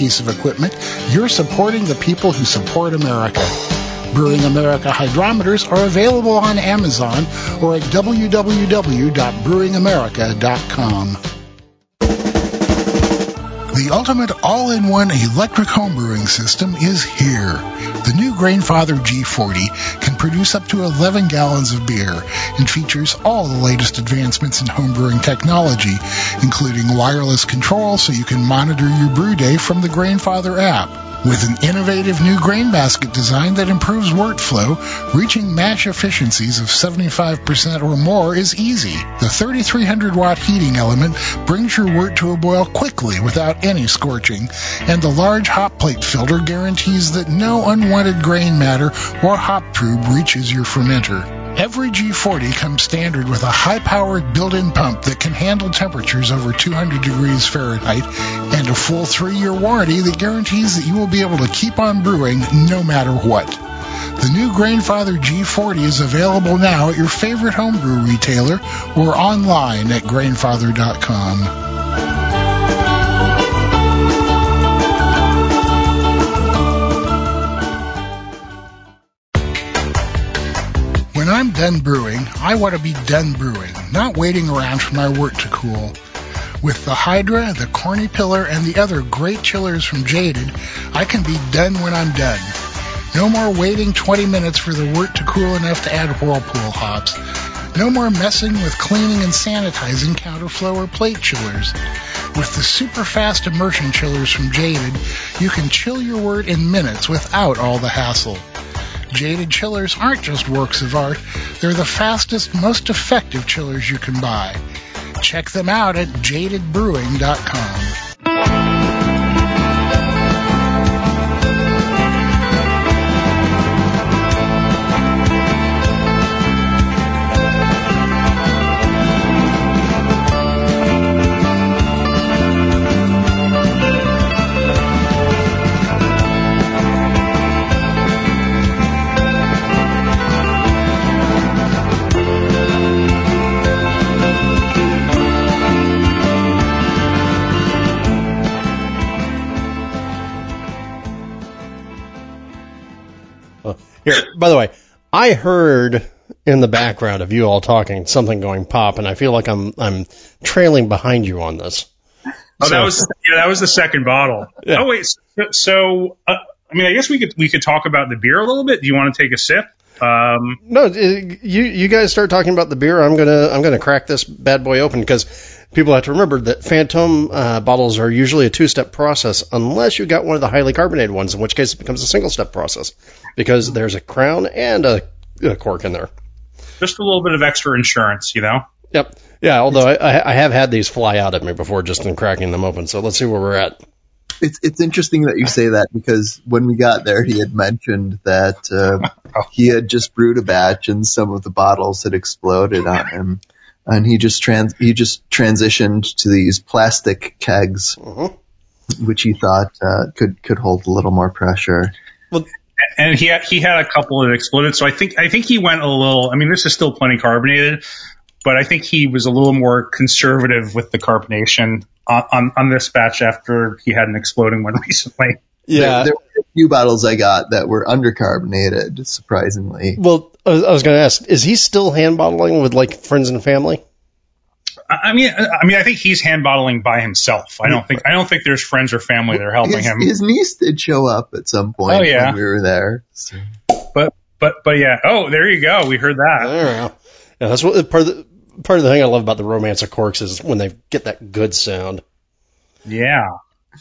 piece of equipment, you're supporting the people who support America. Brewing America hydrometers are available on Amazon or at www.brewingamerica.com. The ultimate all-in-one electric homebrewing system is here. The new Grainfather G40 can produce up to 11 gallons of beer and features all the latest advancements in homebrewing technology, including wireless control so you can monitor your brew day from the Grainfather app. With an innovative new grain basket design that improves workflow, reaching mash efficiencies of 75% or more is easy. The 3300 watt heating element brings your wort to a boil quickly without any scorching, and the large hop plate filter guarantees that no unwanted grain matter or hop tube reaches your fermenter. Every G40 comes standard with a high-powered built-in pump that can handle temperatures over 200 degrees Fahrenheit and a full three-year warranty that guarantees that you will be able to keep on brewing no matter what. The new Grainfather G40 is available now at your favorite homebrew retailer or online at grainfather.com. I'm done brewing, I want to be done brewing, not waiting around for my wort to cool. With the Hydra, the Corny Pillar, and the other great chillers from Jaded, I can be done when I'm done. No more waiting 20 minutes for the wort to cool enough to add Whirlpool hops. No more messing with cleaning and sanitizing counterflow or plate chillers. With the super fast immersion chillers from Jaded, you can chill your wort in minutes without all the hassle. Jaded chillers aren't just works of art, they're the fastest, most effective chillers you can buy. Check them out at jadedbrewing.com. Here, by the way, I heard in the background of you all talking something going pop, and I feel like I'm I'm trailing behind you on this. Oh, that was yeah, that was the second bottle. Yeah. Oh wait, so, so uh, I mean, I guess we could we could talk about the beer a little bit. Do you want to take a sip? Um, No, you you guys start talking about the beer. I'm gonna I'm gonna crack this bad boy open because people have to remember that Fantôme uh, bottles are usually a two step process unless you got one of the highly carbonated ones, in which case it becomes a single step process because there's a crown and a, a cork in there. just a little bit of extra insurance, you know. Yep. Yeah. Although I, I I have had these fly out at me before just in cracking them open. So let's see where we're at. It's it's interesting that you say that because when we got there, he had mentioned that uh, he had just brewed a batch and some of the bottles had exploded on him, and he just trans he just transitioned to these plastic kegs, Mhm. which he thought uh, could could hold a little more pressure. Well, and he had, he had a couple that exploded. So I think I think he went a little. I mean, this is still plenty carbonated, but I think he was a little more conservative with the carbonation on on, on this batch after he had an exploding one recently. There, there were a few bottles I got that were undercarbonated, surprisingly. Well, I was, going to ask, is he still hand bottling with like friends and family? I I mean, I mean, I think he's hand bottling by himself. I don't think I don't think there's friends or family that are helping his, him. his niece did show up at some point Oh, yeah. when we were there. So. But but but yeah. Oh, there you go. We heard that. don't. Yeah, that's what part of the part of the thing I love about the romance of corks is when they get that good sound. Yeah.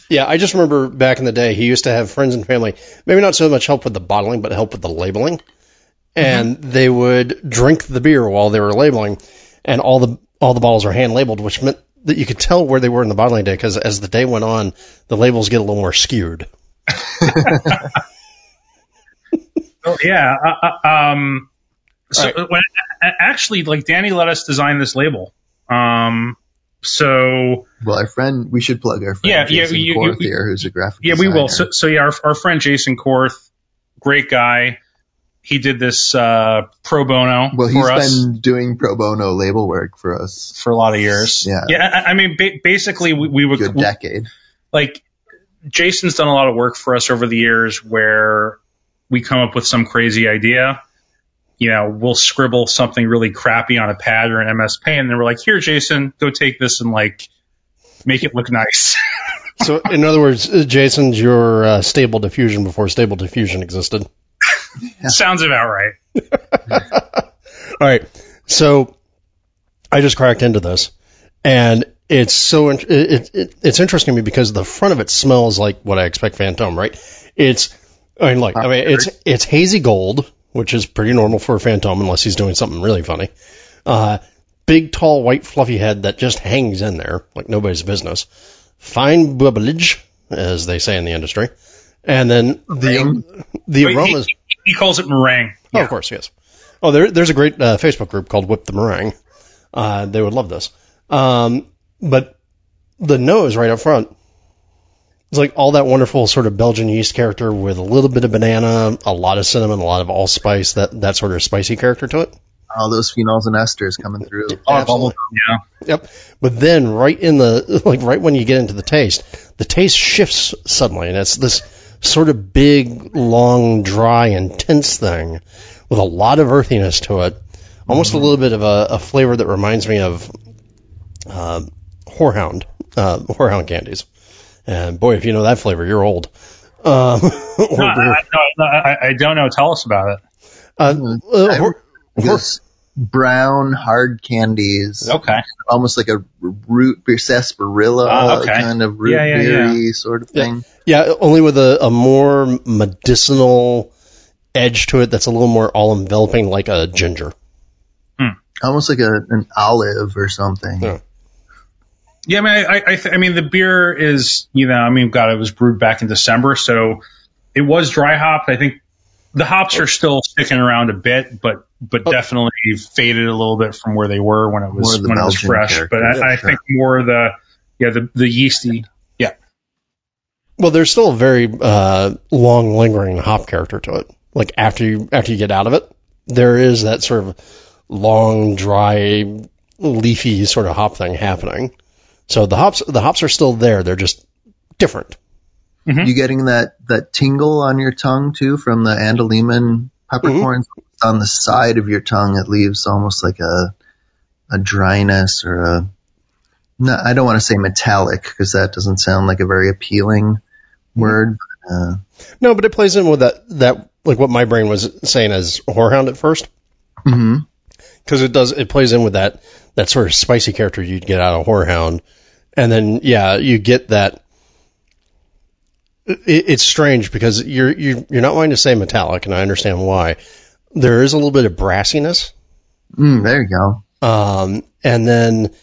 Yeah, I just remember back in the day, he used to have friends and family, maybe not so much help with the bottling, but help with the labeling. And they would drink the beer while they were labeling, and all the all the bottles are hand labeled, which meant that you could tell where they were in the bottling day because as the day went on, the labels get a little more skewed. Oh, yeah. Uh, uh, um, so when actually, like Danny let us design this label. Um, so Well, our friend, we should plug our friend Yeah, yeah, you- Korth you- here, who's a graphic yeah, we will. So, so yeah, our, our friend Jason Korth, great guy. He did this uh, pro bono well, he's for us been doing pro bono label work for us for a lot of years. Yeah. yeah. I, I mean, ba- basically, we, we a would good decade. like Jason's done a lot of work for us over the years where we come up with some crazy idea. You know, we'll scribble something really crappy on a pad or an MS Paint, and then we're like, "Here, Jason, go take this and like make it look nice." So, in other words, uh, Jason's your uh, stable diffusion before stable diffusion existed. Sounds about right. All right. So I just cracked into this, and it's so it, it, it's interesting to me because the front of it smells like what I expect Fantôme, right? It's I mean, like I mean, it's it's hazy gold, which is pretty normal for a Fantôme unless he's doing something really funny. Uh, big, tall, white, fluffy head that just hangs in there like nobody's business. Fine bubblage, as they say in the industry, and then the the Wait, aromas. he, he calls it meringue. Oh, of course, yes. Oh, there, there's a great uh, Facebook group called Whip the Meringue. Uh, they would love this. Um, but the nose right up front, it's like all that wonderful sort of Belgian yeast character with a little bit of banana, a lot of cinnamon, a lot of allspice, that, that sort of spicy character to it. All those phenols and esters coming through. Absolutely. Yeah. Yep. But then right in the, like right when you get into the taste, the taste shifts suddenly and it's this sort of big, long, dry, intense thing with a lot of earthiness to it. Almost a little bit of a, a flavor that reminds me of, uh, horehound, uh, horehound candies. And boy, if you know that flavor, you're old. Um, No, I, no, no, I, I don't know. Tell us about it. uh, uh, hor- This brown hard candies, Okay. almost like a root beer sarsaparilla Ah, okay. kind of root Yeah, yeah, beery sort of thing. Yeah, only with a, a more medicinal edge to it that's a little more all enveloping like a ginger. Almost like a an olive or something. Yeah. Yeah, I mean, I, I, th- I mean, the beer is, you know, I mean, God, it was brewed back in December, so it was dry hopped. I think the hops are still sticking around a bit, but but Oh. definitely faded a little bit from where they were when it was of the when it was fresh. character. But I, I think more of the yeah the the yeasty. Yeah, Well, there's still a very uh, long lingering hop character to it. Like after you after you get out of it, there is that sort of long, dry, leafy sort of hop thing happening. So the hops the hops are still there. They're just different. You getting that that tingle on your tongue too from the Andaliman peppercorns on the side of your tongue? It leaves almost like a a dryness or a. No, I don't want to say metallic because that doesn't sound like a very appealing word. Uh, No, but it plays in with that that like what my brain was saying as horehound at first. Mm hmm. because it does it plays in with that that sort of spicy character you'd get out of Horehound, and then yeah, you get that. It, it's strange because you're you're you're not wanting to say metallic, and I understand why. There is a little bit of brassiness, Mm, there you go. um, and then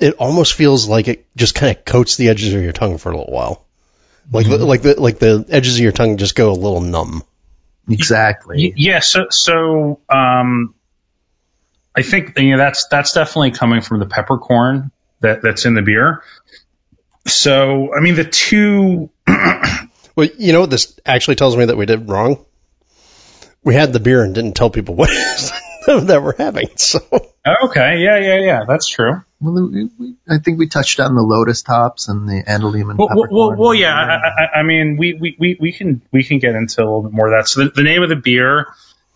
it almost feels like it just kind of coats the edges of your tongue for a little while. Like the, like the like the edges of your tongue just go a little numb. Exactly. Y- Yeah, so so um, I think you know that's that's definitely coming from the peppercorn that that's in the beer. So I mean the two Well, you know what this actually tells me that we did wrong? We had the beer and didn't tell people what it is that we're having. So okay, yeah, yeah, yeah, that's true. Well, we, we, I think we touched on the lotus hops and the Andaliman and Well, well, well, yeah, I, I, I mean we, we, we, we can we can get into a little bit more of that. So the, the name of the beer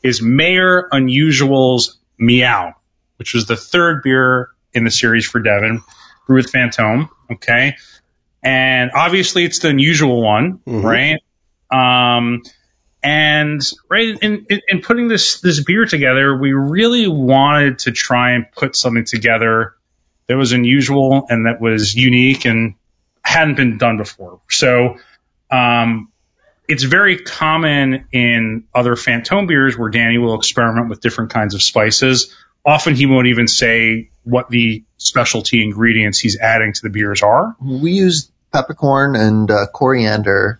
is Mayor Unusual's Meeow, which was the third beer in the series for Devin, brewed with Fantôme. Okay, and obviously it's the unusual one, Mhm. right? Um, and right in, in, in putting this this beer together, we really wanted to try and put something together that was unusual and that was unique and hadn't been done before. So um, it's very common in other Fantôme beers where Danny will experiment with different kinds of spices. Often he won't even say what the specialty ingredients he's adding to the beers are. we used peppercorn and uh, coriander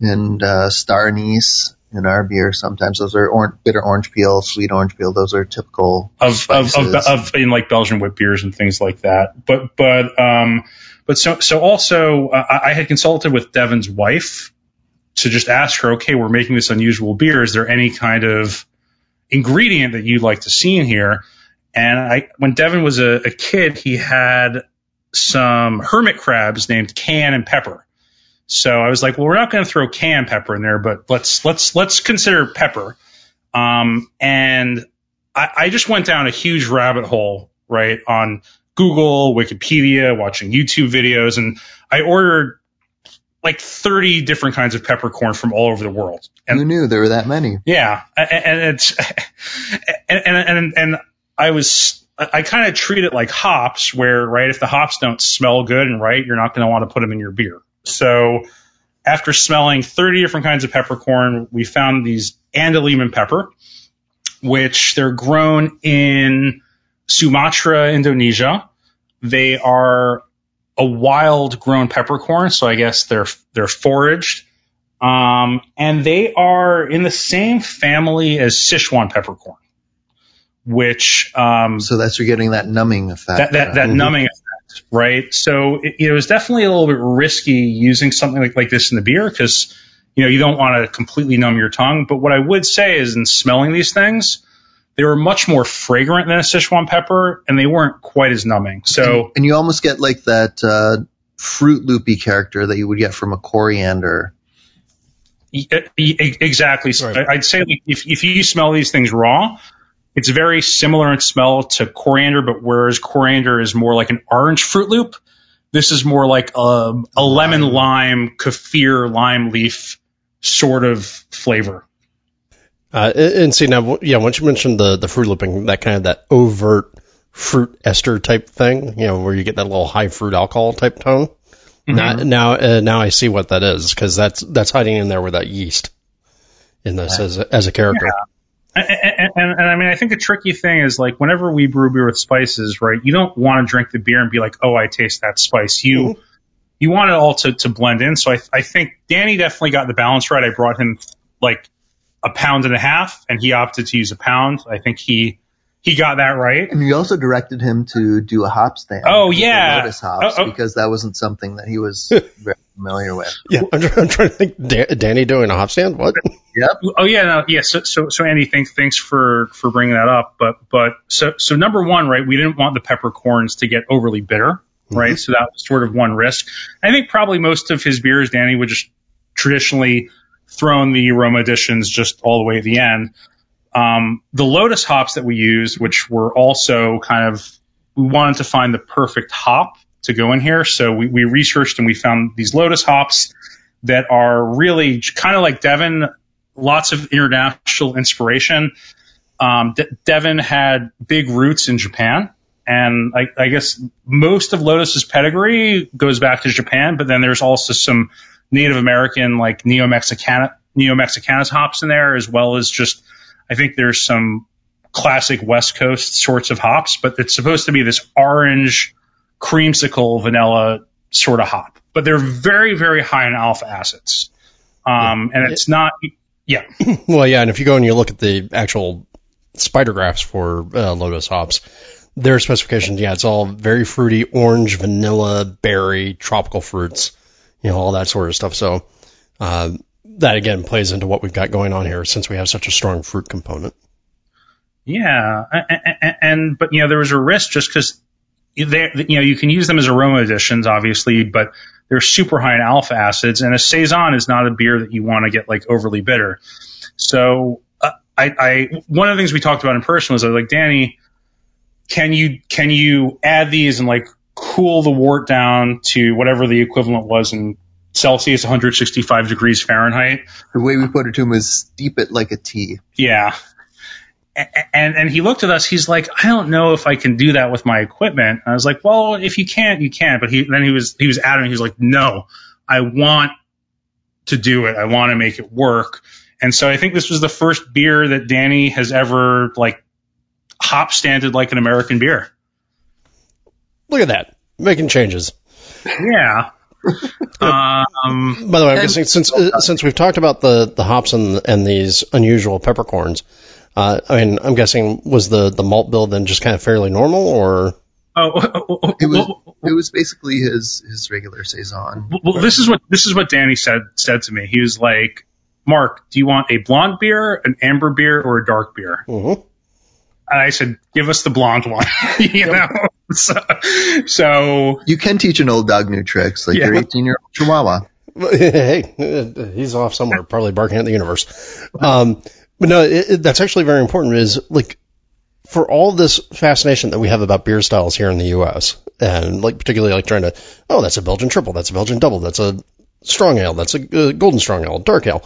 and uh, star anise in our beer. Sometimes those are or- bitter orange peel, sweet orange peel. Those are typical of, of, of, of in like Belgian wit beers and things like that. But but um but so so also uh, I I had consulted with Devin's wife to just ask her, okay, we're making this unusual beer. Is there any kind of ingredient that you'd like to see in here? And I when Devin was a, a kid, he had some hermit crabs named Can and Pepper. So I was like, well, we're not going to throw cayenne pepper in there, but let's let's let's consider pepper. Um, and I, I just went down a huge rabbit hole, right, on Google, Wikipedia, watching YouTube videos, and I ordered like 30 different kinds of peppercorn from all over the world. And Who knew there were that many? yeah, and it's and and and, and I was I kind of treat it like hops, where right if the hops don't smell good and right, you're not going to want to put them in your beer. So after smelling 30 different kinds of peppercorn, we found these Andaliman pepper, which they're grown in Sumatra, Indonesia. They are a wild grown peppercorn, so I guess they're they're foraged. Um, and they are in the same family as Sichuan peppercorn, which um, So that's you're getting that numbing effect. that that, that Mhm. numbing effect, right? So it, it was definitely a little bit risky using something like, like this in the beer because you know you don't want to completely numb your tongue. But what I would say is, in smelling these things, they were much more fragrant than a Sichuan pepper, and they weren't quite as numbing. So and you almost get like that uh, fruit loopy character that you would get from a coriander. Exactly. So Right. I- I'd say if if you smell these things raw, it's very similar in smell to coriander, but whereas coriander is more like an orange Fruit Loop, this is more like a, a lemon lime kaffir lime leaf sort of flavor. Uh, and see now, yeah, once you mentioned the the fruit looping, that kind of that overt fruit ester type thing, you know, where you get that little high fruit alcohol type tone. Now, now, uh, now I see what that is because that's that's hiding in there with that yeast in this as a, as a character. And, and, and, and I mean, I think the tricky thing is like whenever we brew beer with spices, right? You don't want to drink the beer and be like, oh, I taste that spice. You Mhm. you want it all to, to blend in. So I, I think Danny definitely got the balance right. I brought him like a pound and a half, and he opted to use a pound. I think he he got that right. And you also directed him to do a hop stand. Oh, yeah. Lotus hops Oh, oh. because that wasn't something that he was very familiar with. Yeah, I'm, I'm trying to think. Da- Danny doing a hop stand? What? Yep. Oh yeah, no, yeah. So, so, so Andy, thanks, thanks for for bringing that up. But, but, so, so number one, right? We didn't want the peppercorns to get overly bitter, mm-hmm. right? So that was sort of one risk. I think probably most of his beers, Danny would just traditionally throw in the aroma additions just all the way at the end. Um, the Lotus hops that we used, which were also kind of, we wanted to find the perfect hop to go in here. So we, we researched and we found these Lotus hops that are really kind of like Devin, lots of international inspiration. Um, De- Devin had big roots in Japan. And I, I guess most of Lotus's pedigree goes back to Japan, but then there's also some Native American, like Neo Mexicana, Neomexicanus hops in there, as well as just, I think there's some classic West Coast sorts of hops, but it's supposed to be this orange creamsicle vanilla sort of hop. but they're very, very high in alpha acids. Um, and it's not, yeah. Well, yeah, and if you go and you look at the actual spider graphs for uh, Lotus hops, their specifications, yeah, it's all very fruity, orange, vanilla, berry, tropical fruits, you know, all that sort of stuff. So uh, that again plays into what we've got going on here since we have such a strong fruit component. Yeah, and, and but you know there was a risk just because you know you can use them as aroma additions, obviously, but they're super high in alpha acids, and a saison is not a beer that you want to get like overly bitter. So uh, I, I one of the things we talked about in person was I was like Danny, can you can you add these and like cool the wort down to whatever the equivalent was in Celsius, 165 degrees Fahrenheit. The way we put it to him is steep it like a tea. Yeah. And, and he looked at us. He's like, I don't know if I can do that with my equipment. And I was like, well, if you can't, you can't. But he, then he was, he was adamant. He was like, no, I want to do it. I want to make it work. And so I think this was the first beer that Danny has ever like hop standed like an American beer. Look at that. Making changes. Yeah. um, By the way, I'm guessing since uh, since we've talked about the, the hops and and these unusual peppercorns, uh, I mean, I'm guessing was the, the malt bill then just kind of fairly normal, or? Oh, oh, oh, it was it was basically his his regular saison. Well, this is what this is what Danny said said to me. He was like, "Marc, do you want a blonde beer, an amber beer, or a dark beer?" Mm-hmm. And I said, "Give us the blonde one." you know. So, so, you can teach an old dog new tricks, like yeah. your 18 year old Chihuahua. hey, he's off somewhere, probably barking at the universe. Um, but no, it, it, that's actually very important. Is like for all this fascination that we have about beer styles here in the U.S. and like particularly like trying to, oh, that's a Belgian triple, that's a Belgian double, that's a strong ale, that's a uh, golden strong ale, dark ale.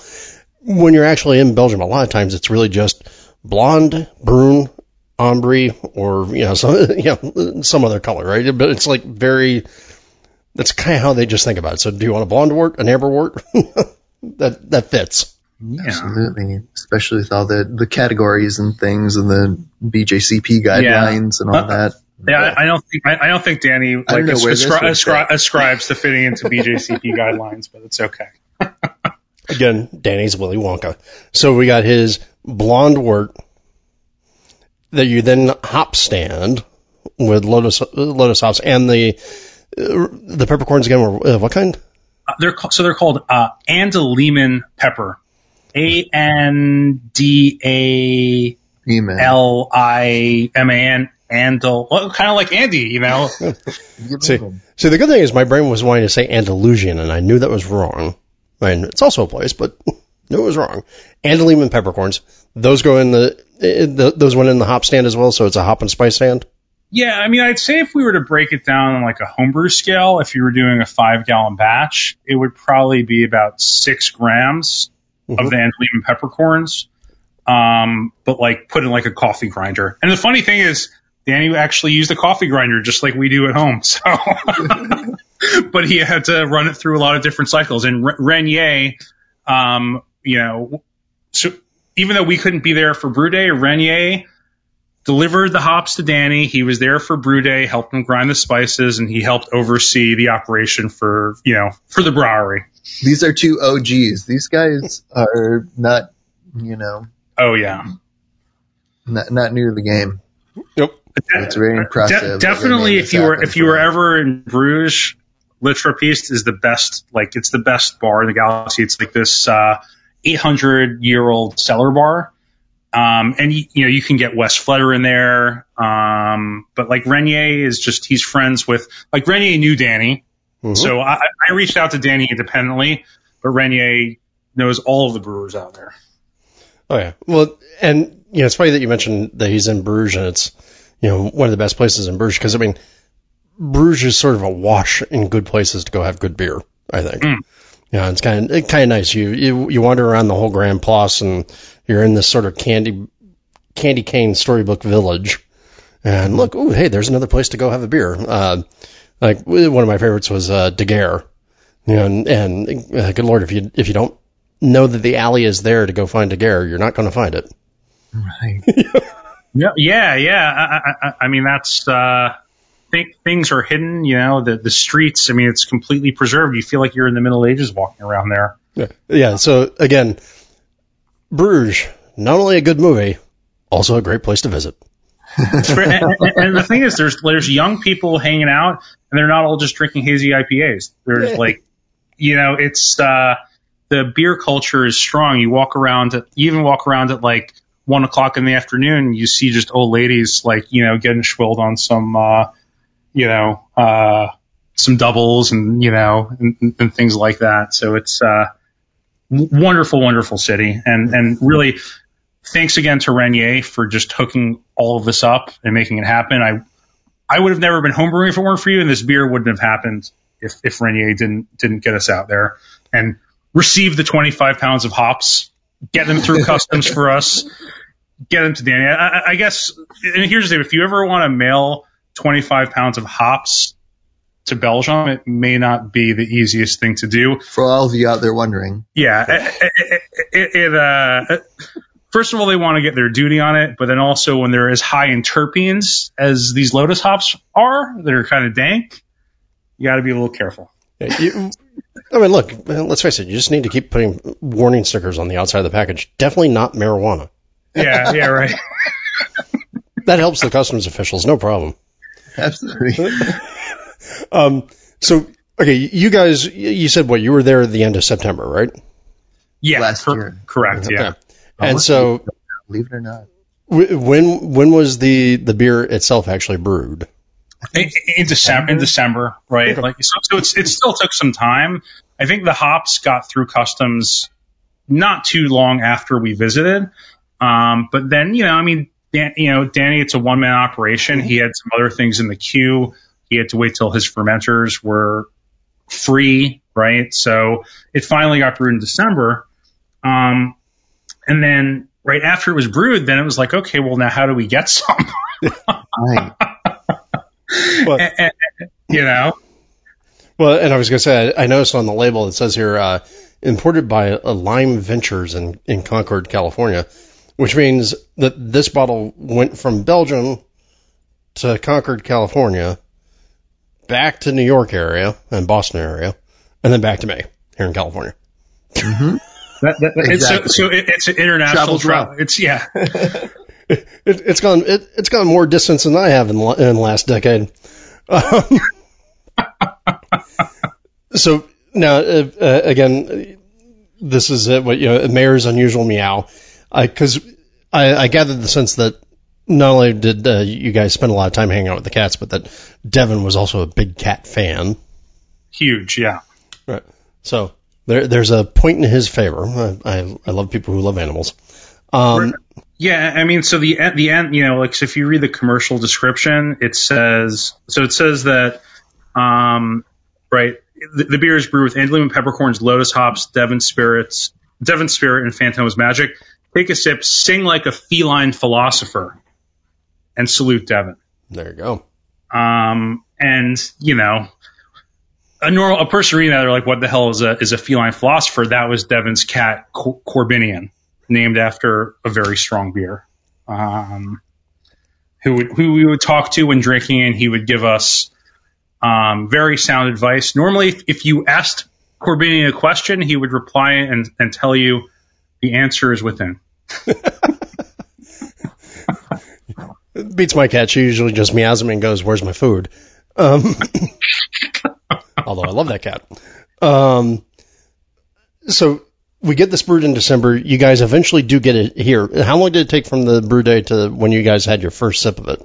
When you're actually in Belgium, a lot of times it's really just blonde, brune, ombre, or you know some you know some other color, right? But it's like very. That's kind of how they just think about it. So, do you want a blonde wort, an amber wort? that that fits. Yeah. Absolutely, especially with all the the categories and things and the BJCP guidelines yeah. and all uh, that. Yeah, I don't think I, I don't think Danny like ascri- ascri- ascribes to fitting into BJCP guidelines, but it's okay. Again, Danny's Willy Wonka. So we got his blonde wort that you then hop stand with lotus lotus hops and the uh, the peppercorns again were uh, what kind? Uh, they're so they're called uh, Andaliman pepper. A N D A L I M A N. Andal, well, kind of like Andy, you know. see, see, the good thing is my brain was wanting to say Andalusian, and I knew that was wrong. I mean, it's also a place, but knew it was wrong. Andaliman peppercorns, those go in the, the, those went in the hop stand as well, so it's a hop and spice stand. Yeah, I mean, I'd say if we were to break it down on like a homebrew scale, if you were doing a five gallon batch, it would probably be about six grams mm-hmm. of the Andaliman peppercorns, um, but like put in like a coffee grinder. And the funny thing is, Danny actually used a coffee grinder just like we do at home. So, but he had to run it through a lot of different cycles. And Renier, um, you know, so even though we couldn't be there for brew day, Renier delivered the hops to Danny. He was there for brew day, helped him grind the spices, and he helped oversee the operation for, you know, for the brewery. These are two OGs. These guys are not, you know. Oh yeah. Not not new to the game. Yep. It's very impressive. De- definitely, if you were if you were ever in Bruges, Le Trappiste is the best. Like it's the best bar in the galaxy. It's like this uh, 800 year old cellar bar. Um, and you, know, you can get Westvleteren in there. Um, but like Renier is just, he's friends with, like Renier knew Danny. Mm-hmm. So I, I reached out to Danny independently, but Renier knows all of the brewers out there. Oh yeah. Well, and you know, it's funny that you mentioned that he's in Bruges and it's, you know, one of the best places in Bruges because I mean, Bruges is sort of a wash in good places to go have good beer. I think. Mm. Yeah, it's kind of it's kind of nice. You, you you wander around the whole Grand Place and you're in this sort of candy candy cane storybook village, and look, oh hey, there's another place to go have a beer. Uh, like one of my favorites was uh, De Garre. And, and uh, good lord, if you if you don't know that the alley is there to go find De Garre, you're not going to find it. Right. yeah, yeah, yeah. I, I, I mean, that's uh, th- things are hidden. You know, the the streets. I mean, it's completely preserved. You feel like you're in the Middle Ages walking around there. Yeah. yeah. So again, Bruges, not only a good movie, also a great place to visit. and, and, the thing is, there's there's young people hanging out, and they're not all just drinking hazy IPAs. There's yeah. like, you know, it's uh, the beer culture is strong. You walk around, at, you even walk around at like one o'clock in the afternoon, you see just old ladies like you know getting swilled on some, uh, you know, uh, some doubles and you know and, and things like that. So it's uh, wonderful, wonderful city, and and really thanks again to Renier for just hooking all of this up and making it happen. I I would have never been homebrewing if it weren't for you, and this beer wouldn't have happened if if Rainier didn't didn't get us out there and receive the 25 pounds of hops, get them through customs for us, get them to Danny. I, I guess, and here's the thing: if you ever want to mail 25 pounds of hops to Belgium, it may not be the easiest thing to do. For all of you out there wondering. Yeah, it, it, it, it uh, first of all, they want to get their duty on it, but then also when they're as high in terpenes as these lotus hops are, they're kind of dank. You got to be a little careful. Yeah, you, I mean, look, let's face it. You just need to keep putting warning stickers on the outside of the package. Definitely not marijuana. Yeah, yeah, right. that helps the customs officials, no problem. Absolutely. um, so, okay, you guys, you said what? You were there at the end of September, right? Yeah, last year. Correct. Okay. Yeah and so, believe it or not, when when was the the beer itself actually brewed? In, in December, in December, right? Okay. Like so, so it's it still took some time. I think the hops got through customs not too long after we visited. Um, but then, you know, I mean, Dan, you know, Danny, it's a one man operation. He had some other things in the queue. He had to wait till his fermenters were free, right? So it finally got brewed in December. Um, and then right after it was brewed, then it was like, okay, well now how do we get some? right. well, and, and, you know. Well, and I was going to say, I noticed on the label it says here, uh, imported by Lime Ventures in, in Concord, California, which means that this bottle went from Belgium to Concord, California, back to New York area and Boston area, and then back to me here in California. Mm-hmm. That, that, exactly. It's, so, so it, it's an international travel. It's yeah. it, has gone. It, has gone more distance than I have in, in the last decade. Um, so now, uh, uh, again, this is uh, what you know, Mayor's unusual Meeow, because I, I, I, gathered the sense that not only did uh, you guys spend a lot of time hanging out with the cats, but that Devin was also a big cat fan. Huge, yeah. Right. So there, there's a point in his favor. I, I, I love people who love animals. Um, yeah, I mean, so the the end, you know, like so if you read the commercial description, it says so it says that, um, right, the, the beer is brewed with Andaliman peppercorns, lotus hops, Devin spirits, Devin spirit, and Fantôme's magic. Take a sip, sing like a feline philosopher, and salute Devin. There you go. Um, and you know, a normal a person reading that they're like, what the hell is a is a feline philosopher? That was Devin's cat Cor- Korbinian, named after a very strong beer. Um, who would who we would talk to when drinking, and he would give us um, very sound advice. Normally, if, if you asked Korbinian a question, he would reply and and tell you the answer is within. Beats my cat. She usually just meows at me and goes, "Where's my food?" Um, although I love that cat. Um, so we get this brewed in December. You guys eventually do get it here. How long did it take from the brew day to when you guys had your first sip of it?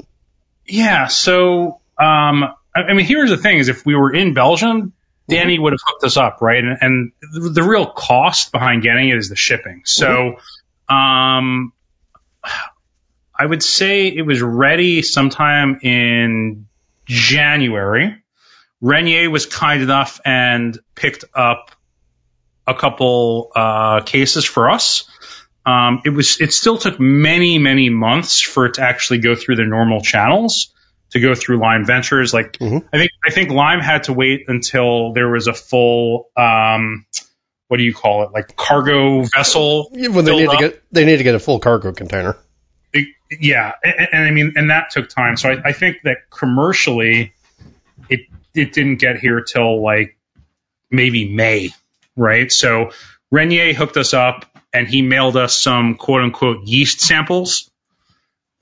Yeah. So, um, I mean, here's the thing: is if we were in Belgium, Danny would have hooked us up, right? And, and the, the, real cost behind getting it is the shipping. So, um, I would say it was ready sometime in January. Renier was kind enough and picked up a couple uh, cases for us. Um, it was it still took many many months for it to actually go through the normal channels to go through Lime Ventures. Like mm-hmm. I think I think Lime had to wait until there was a full um, what do you call it like cargo vessel. Yeah, well, they need up. to get they need to get a full cargo container. It, yeah, and, and, I mean, and that took time. So I, I think that commercially it it didn't get here till like maybe May, right? So Renier hooked us up and he mailed us some quote unquote yeast samples.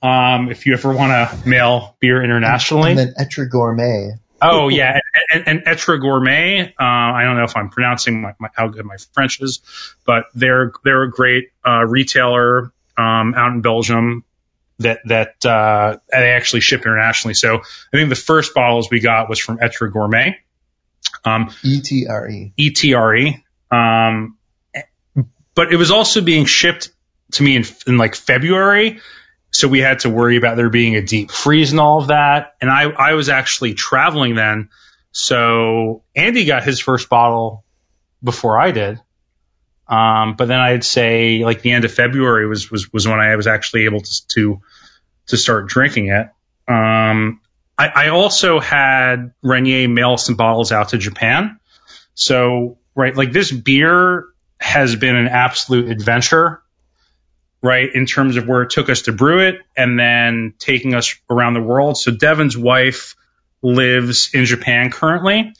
Um, if you ever want to mail beer internationally. And then Etre Gourmet. Oh yeah, and, and, Etre Gourmet. Uh, I don't know if I'm pronouncing my, my, how good my French is, but they're they're a great uh, retailer um, out in Belgium that that uh, they actually ship internationally. So I think the first bottles we got was from Etre Gourmet. Um, E T R E. E T R E. Um, but it was also being shipped to me in, in like February. So we had to worry about there being a deep freeze and all of that. And I, I was actually traveling then. So Andy got his first bottle before I did. Um, but then I'd say like the end of February was, was, was when I was actually able to, to, to start drinking it. Um, I, I also had Renier mail some bottles out to Japan. So, right, like this beer has been an absolute adventure, right, in terms of where it took us to brew it and then taking us around the world. So Devin's wife lives in Japan currently,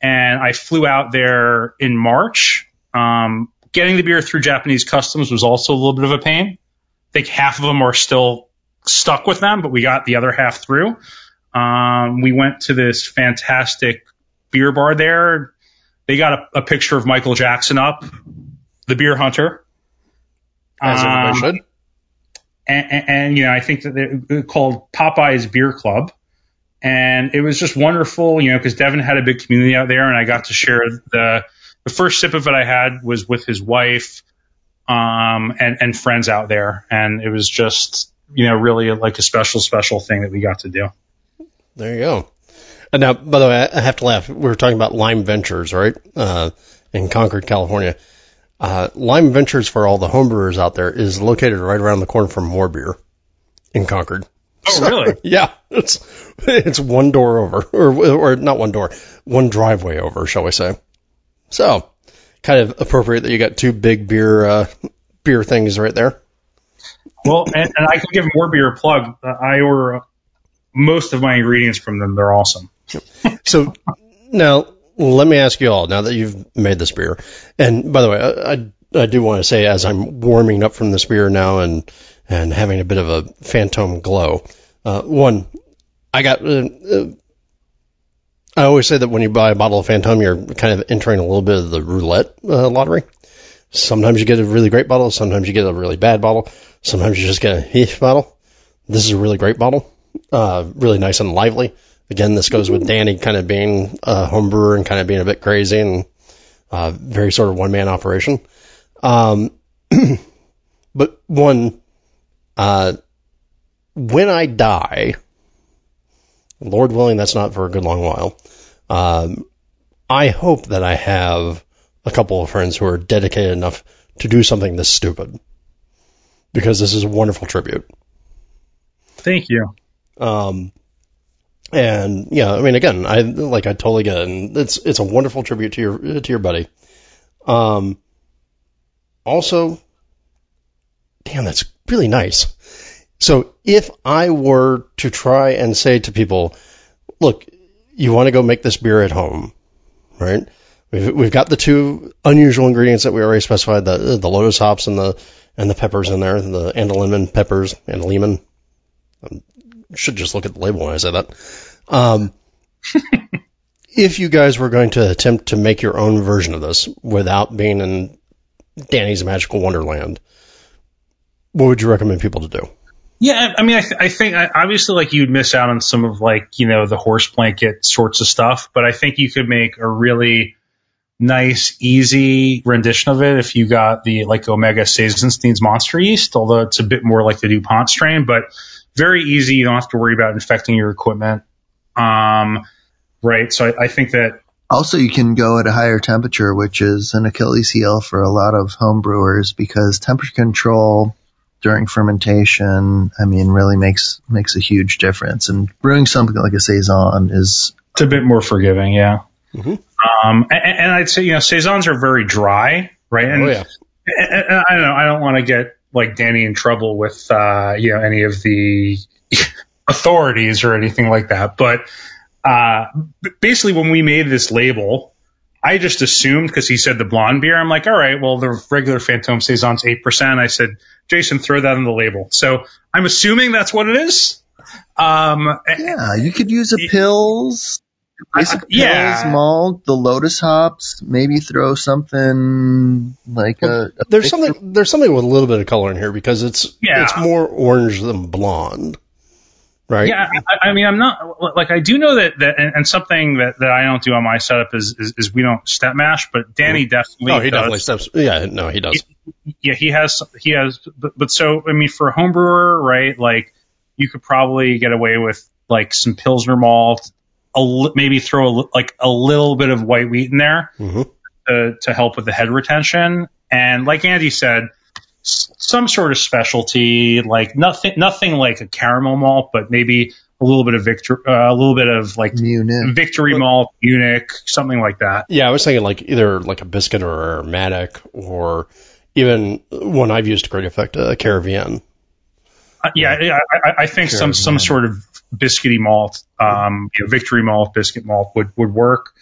and I flew out there in March. Um, getting the beer through Japanese customs was also a little bit of a pain. I think half of them are still stuck with them, but we got the other half through. Um, we went to this fantastic beer bar there. They got a, a picture of Michael Jackson up, the beer hunter. As Um, everybody should. and, and, and you know, I think that they're called Popeye's Beer Club. And it was just wonderful, you know, because Devin had a big community out there, and I got to share the the first sip of it I had was with his wife, um, and and friends out there, and it was just you know really like a special special thing that we got to do. There you go. And now, by the way, I have to laugh. We were talking about Lime Ventures, right? Uh, in Concord, California. Uh, Lime Ventures for all the homebrewers out there is located right around the corner from More Beer in Concord. Oh, really? Yeah, it's it's one door over, or or not one door, one driveway over, shall we say? So, kind of appropriate that you got two big beer uh, beer things right there. Well, and, and I can give more beer a plug. I order most of my ingredients from them. They're awesome. So now let me ask you all. Now that you've made this beer, and by the way, I I, I do want to say as I'm warming up from this beer now and and having a bit of a Fantôme glow. Uh, one, I got. Uh, uh, I always say that when you buy a bottle of Fantôme, you're kind of entering a little bit of the roulette uh, lottery. Sometimes you get a really great bottle, sometimes you get a really bad bottle, sometimes you just get a heh bottle. This is a really great bottle, uh, really nice and lively. Again, this goes with Danny kind of being a home brewer and kind of being a bit crazy and uh, very sort of one man operation. Um, but one, uh, when I die, Lord willing, that's not for a good long while. Um, I hope that I have a couple of friends who are dedicated enough to do something this stupid because this is a wonderful tribute. Thank you. Um, and yeah, I mean, again, I like I totally get it, and it's it's a wonderful tribute to your to your buddy. Um, also, damn, that's really nice. So if I were to try and say to people, look, you want to go make this beer at home, right? We've, we've got the two unusual ingredients that we already specified, the, the lotus hops and the, and the peppers in there, the Andaliman peppers, Andaliman. I should just look at the label when I say that. Um, if you guys were going to attempt to make your own version of this without being in Danny's magical wonderland, what would you recommend people to do? Yeah, I mean, I, th- I think I, obviously like you'd miss out on some of like you know the horse blanket sorts of stuff, but I think you could make a really nice, easy rendition of it if you got the like Omega Saisonstein's Monster Yeast, although it's a bit more like the DuPont strain, but very easy. You don't have to worry about infecting your equipment. Um, right. So I, I think that Also, you can go at a higher temperature, which is an Achilles heel for a lot of home brewers because temperature control during fermentation, I mean, really makes makes a huge difference. And brewing something like a saison is it's a bit more forgiving. Yeah. Mhm. Um, and, and I'd say, you know, Saisons are very dry, right? And, Oh yeah. and- and I don't know. I don't want to get like Danny in trouble with, uh, you know, any of the authorities or anything like that. But, uh, basically when we made this label, I just assumed because he said the blonde beer. I'm like, all right, well, the regular Fantôme Saison's 8%. I said, Jason, throw that on the label. So I'm assuming that's what it is. Um, yeah, you could use a Pils, basic Pils yeah. malt, the Lotus hops, maybe throw something like a, a there's something there's something with a little bit of color in here because it's Yeah. it's more orange than blonde, right? Yeah, I, I mean, I'm not like I do know that that and, and something that, that I don't do on my setup is, is is we don't step mash, but Danny mm. definitely. Oh, he does. definitely steps. Yeah, no, he does. Yeah, he has he has, but, but so I mean, for a home brewer, right? Like you could probably get away with like some pilsner malt, a maybe throw a, like a little bit of white wheat in there hmm to to help with the head retention, and like Andy said. Some sort of specialty, like nothing, nothing like a caramel malt, but maybe a little bit of victor, uh, a little bit of like Munich. victory malt, Munich, something like that. Yeah, I was thinking like either like a biscuit or a aromatic or even one I've used to great effect, a CaraVienne. Uh, yeah, yeah, I, I- I think some some sort of biscuity malt, um, you know, victory malt, biscuit malt would would work.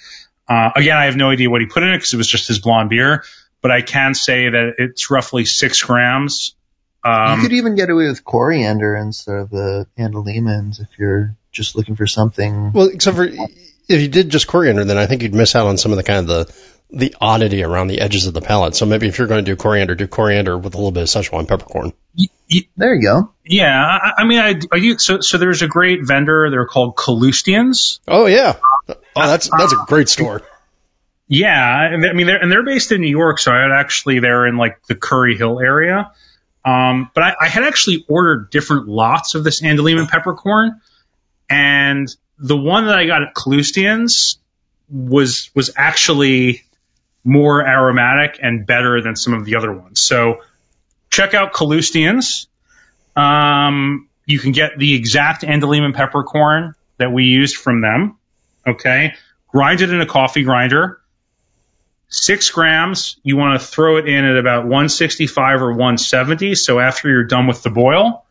Uh, again, I have no idea what he put in it because it was just his blonde beer, but I can say that it's roughly six grams. Um, you could even get away with coriander instead of the Andalimans if you're just looking for something. Well, except for if you did just coriander, then I think you'd miss out on some of the kind of the the oddity around the edges of the palate. So maybe if you're going to do coriander, do coriander with a little bit of Szechuan peppercorn. y- y- There you go. yeah, I, I mean, I, I use, so so there's a great vendor. They're called Kalustyan's. Oh yeah, oh that's that's a great store. Yeah, and they- I mean, they're, and they're based in New York, so I had actually they're in like the Curry Hill area. Um, but I, I had actually ordered different lots of this Andaliman peppercorn, and the one that I got at Kalustyan's was was actually more aromatic and better than some of the other ones. So check out Kalustyan's. Um, you can get the exact Andaliman peppercorn that we used from them. Okay, grind it in a coffee grinder six grams. You want to throw it in at about 165 or 170. So after you're done with the boil,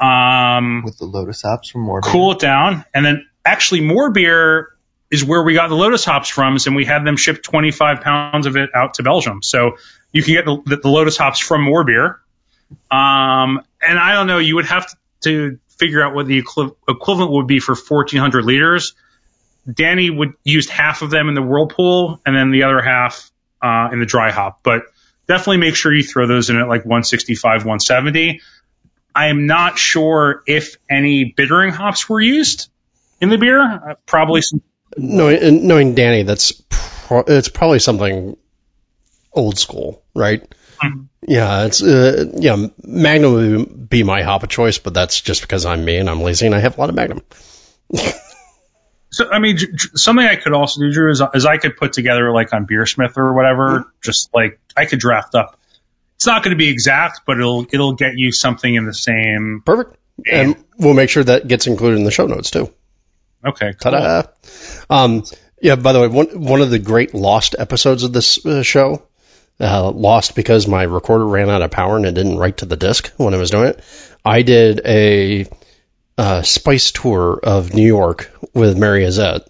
um, With the Lotus hops from More Beer. cool it down. And then actually more beer is where we got the Lotus hops from, and we had them ship 25 pounds of it out to Belgium. So you can get the, the, Lotus hops from more beer. Um, and I don't know, you would have to figure out what the equi- equivalent would be for 1400 liters. Danny would used half of them in the whirlpool and then the other half uh, in the dry hop. But definitely make sure you throw those in at like 165, 170. I am not sure if any bittering hops were used in the beer. Uh, probably some. Knowing, knowing Danny, that's pro- it's probably something old school, right? Mhm. Yeah, it's uh, yeah. Magnum would be my hop of choice, but that's just because I'm me and I'm lazy and I have a lot of Magnum. So I mean, something I could also do, Drew, is, is I could put together like on BeerSmith or whatever, just like I could draft up. It's not going to be exact, but it'll it'll get you something in the same. Perfect. And we'll make sure that gets included in the show notes too. Okay, cool. Ta-da! Um, yeah. By the way, one one of the great lost episodes of this uh, show, uh, lost because my recorder ran out of power and it didn't write to the disk when I was doing it. I did a uh, spice tour of New York with Mary Izett,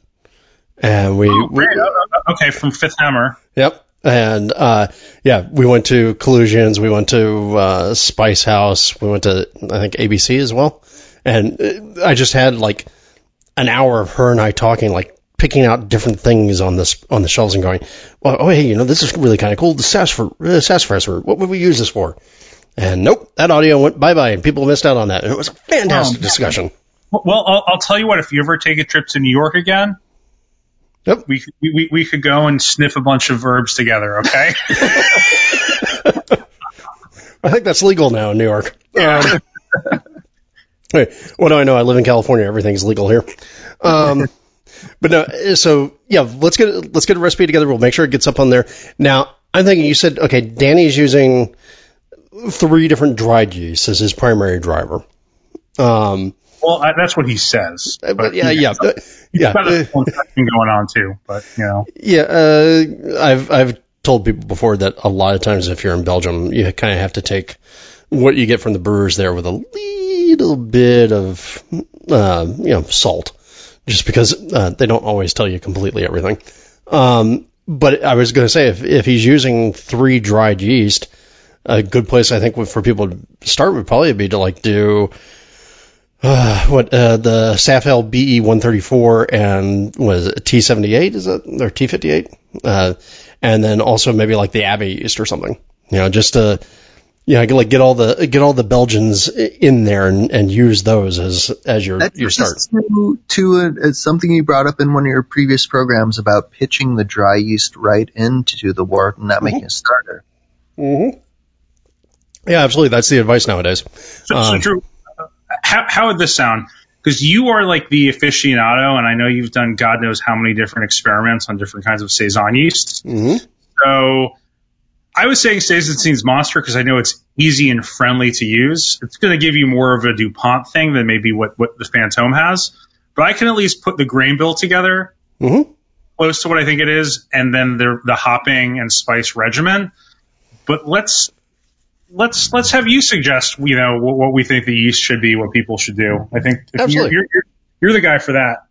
and we, we Great. Uh, Okay, from Fifth Hammer. Yep. And uh, yeah, we went to Kalustyan's, we went to uh, Spice House, we went to I think ABC as well, and I just had like an hour of her and I talking, like picking out different things on this on the shelves and going, well, oh hey, you know this is really kind of cool. The sassafras, uh, sassafras, what would we use this for? And nope, that audio went bye bye, and people missed out on that. And it was a fantastic Um, discussion. Well, I'll, I'll tell you what. If you ever take a trip to New York again, Yep. we we, we could go and sniff a bunch of verbs together. Okay. I think that's legal now in New York. Um, hey, what do I know? I live in California. Everything's legal here. Um, but no, so yeah, let's get let's get a recipe together. We'll make sure it gets up on there. Now, I'm thinking you said okay, Danny's using three different dried yeasts as his primary driver. Um, well, I, that's what he says. but yeah, yeah, uh, yeah. Uh, a going on too, but you know. Yeah, uh, I've I've told people before that a lot of times if you're in Belgium, you kind of have to take what you get from the brewers there with a little bit of uh, you know salt just because uh, they don't always tell you completely everything. Um, but I was going to say if if he's using three dried yeast, a good place I think for people to start would probably be to like do uh, what uh, the SafAle BE 134 and was it T 78 is it or T 58 uh, and then also maybe like the Abbey yeast or something you know just to you know like get all the get all the Belgians in there and, and use those as as your That your start to, to a, it's something you brought up in one of your previous programs about pitching the dry yeast right into the wort and not making a starter. mm-hmm. yeah absolutely that's the advice nowadays So, so Um, Drew, uh, how, how would this sound? Because you are like the aficionado, and I know you've done God knows how many different experiments on different kinds of saison yeasts. mhm. So I was saying Saisonstein's Monster because I know it's easy and friendly to use. It's going to give you more of a DuPont thing than maybe what, what the Fantôme has. But I can at least put the grain bill together Mhm. close to what I think it is, and then the, the hopping and spice regimen. But let's let's let's have you suggest you know what, what we think the yeast should be, what people should do. I think if you're, Absolutely. you're, you're you're the guy for that.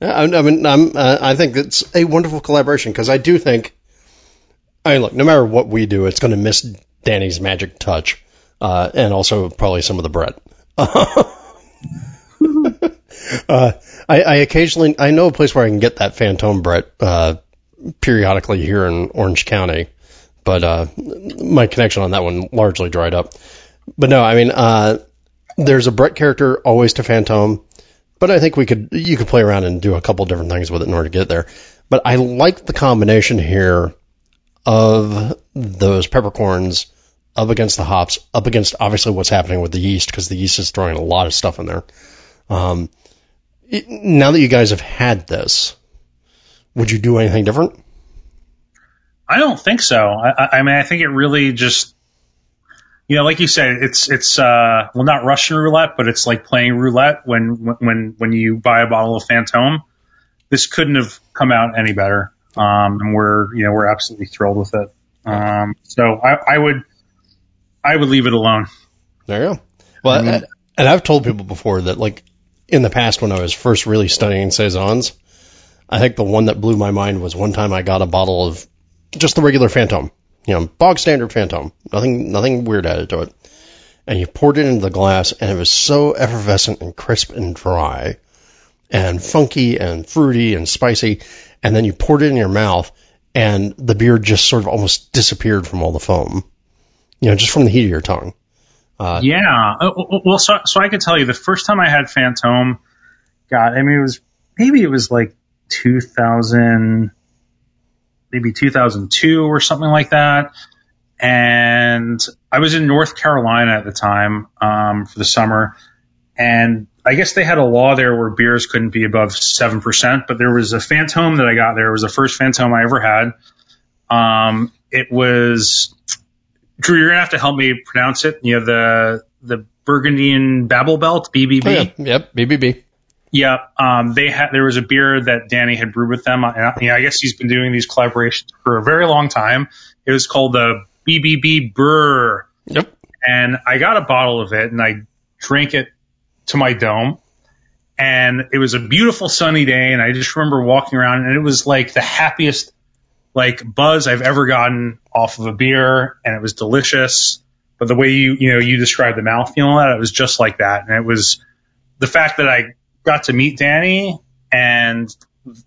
Yeah, I, I mean, I'm, uh, I think it's a wonderful collaboration because I do think, I mean, look, no matter what we do, it's going to miss Danny's magic touch, uh, and also probably some of the Brett. uh, I, I occasionally, I know a place where I can get that Fantôme Brett, uh, periodically here in Orange County, but, uh, my connection on that one largely dried up. But no, I mean, uh, there's a Brett character always to Fantôme but I think we could you could play around and do a couple different things with it in order to get there. But I like the combination here of those peppercorns up against the hops, up against obviously what's happening with the yeast because the yeast is throwing a lot of stuff in there. Um, it, now that you guys have had this, would you do anything different? I don't think so. I, I- mean, I think it really just, you know, like you said, it's it's uh, well, not Russian roulette, but it's like playing roulette when when when you buy a bottle of Fantôme. This couldn't have come out any better, um, and we're you know we're absolutely thrilled with it. Um, so I, I would I would leave it alone. There you go. Well, I mean- and- and I've told people before that, like, in the past when I was first really studying saisons, I think the one that blew my mind was one time I got a bottle of just the regular Fantôme, you know, bog standard Fantôme, nothing, nothing weird added to it, and you poured it into the glass, and it was so effervescent and crisp and dry, and funky and fruity and spicy, and then you poured it in your mouth, and the beer just sort of almost disappeared from all the foam, you know, just from the heat of your tongue. Uh, Yeah. Uh, Well, so so I could tell you the first time I had Fantôme, God, I mean it was maybe it was like 2000, maybe 2002 or something like that. And I was in North Carolina at the time um, for the summer, and I guess they had a law there where beers couldn't be above seven percent. But there was a Fantôme that I got there. It was the first Fantôme I ever had. Um, it was Drew. You're gonna have to help me pronounce it. You know the the Burgundian Babel Belt BBB. Oh, yeah. Yep. BBB. Yeah, um, they had there was a beer that Danny had brewed with them. And I, you know, I guess he's been doing these collaborations for a very long time. It was called the BBB Burr, Yep. and I got a bottle of it and I drank it to my dome. And it was a beautiful sunny day, and I just remember walking around, and it was like the happiest like buzz I've ever gotten off of a beer, and it was delicious. But the way you you know you described the mouthfeel of that, it was just like that, and it was the fact that I got to meet Danny and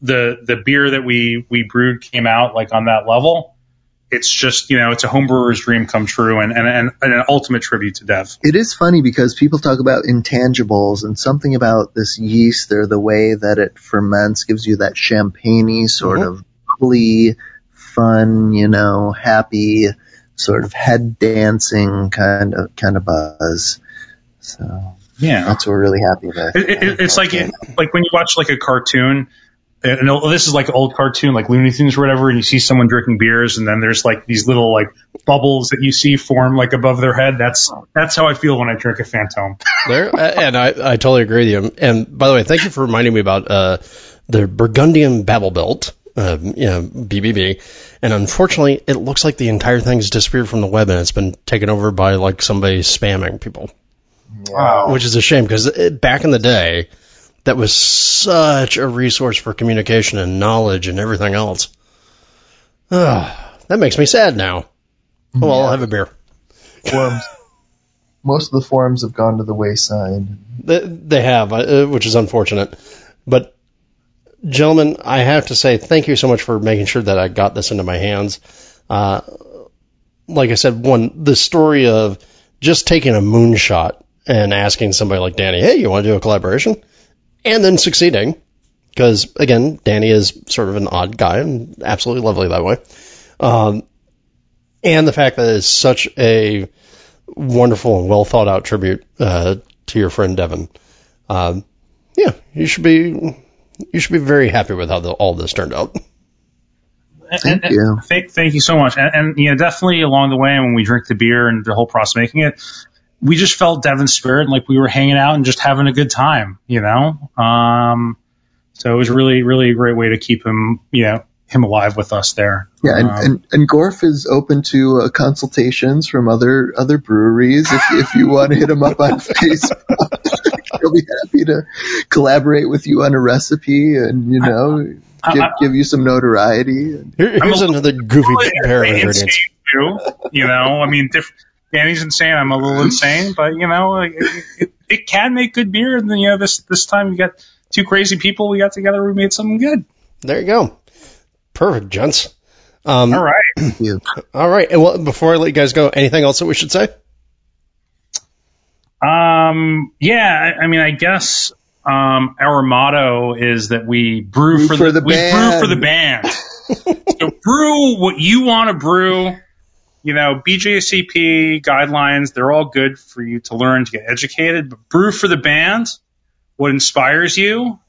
the the beer that we we brewed came out like on that level. It's just you know it's a homebrewer's dream come true and and, and, an ultimate tribute to Dev. It is funny because people talk about intangibles and something about this yeast or the way that it ferments gives you that champagne sort Mhm. of bubbly, fun, you know, happy, sort of head dancing kind of kind of buzz. So Yeah, that's what we're really happy with. it, it, it's like it, like when you watch like a cartoon. And this is like old cartoon, like Looney Tunes or whatever, and you see someone drinking beers, and then there's like these little like bubbles that you see form like above their head. That's that's how I feel when I drink a Fantôme. There, and I, I totally agree with you. And by the way, thank you for reminding me about uh, the Burgundian Babel Belt, uh, you know, BBB. And unfortunately, it looks like the entire thing's disappeared from the web and it's been taken over by like somebody spamming people, Wow. which is a shame because back in the day, that was such a resource for communication and knowledge and everything else. Ugh, that makes me sad now. Oh, well, I'll have a beer. Forums. Most of the forums have gone to the wayside. They, they have, uh, which is unfortunate. But, gentlemen, I have to say thank you so much for making sure that I got this into my hands. Uh, like I said, one, the story of just taking a moonshot and asking somebody like Danny, hey, you want to do a collaboration? And then succeeding. Because, again, Danny is sort of an odd guy and absolutely lovely that way. Um, and the fact that it's such a wonderful and well thought out tribute uh, to your friend Devin. Um, yeah, you should be you should be very happy with how the, all this turned out. Thank and, you. and Thank, thank you so much. And, and you know, definitely along the way when we drink the beer and the whole process of making it, we just felt Devin's spirit and like we were hanging out and just having a good time, you know. Um, so it was really, really a great way to keep him, you know, him alive with us there. Yeah, and, Um, and, and Gorf is open to uh, consultations from other other breweries. If if you want to hit him up on Facebook, he'll be happy to collaborate with you on a recipe and you know I- give, I- give you some notoriety. And, Here, here's a- another goofy Well, pair of ingredients. too, you know, I mean, diff- Danny's insane. I'm a little insane, but you know, it, it, it can make good beer. And then, you know, this, this time we got two crazy people. We got together. We made something good. There you go. Perfect, gents. Um, all right. all right. And well, before I let you guys go, anything else that we should say? Um, yeah, I, I mean, I guess, um, our motto is that we brew, Brew for, for the, the we brew for the band. so brew what you want to brew. You know, BJCP guidelines, they're all good for you to learn to get educated, but brew for the band, what inspires you,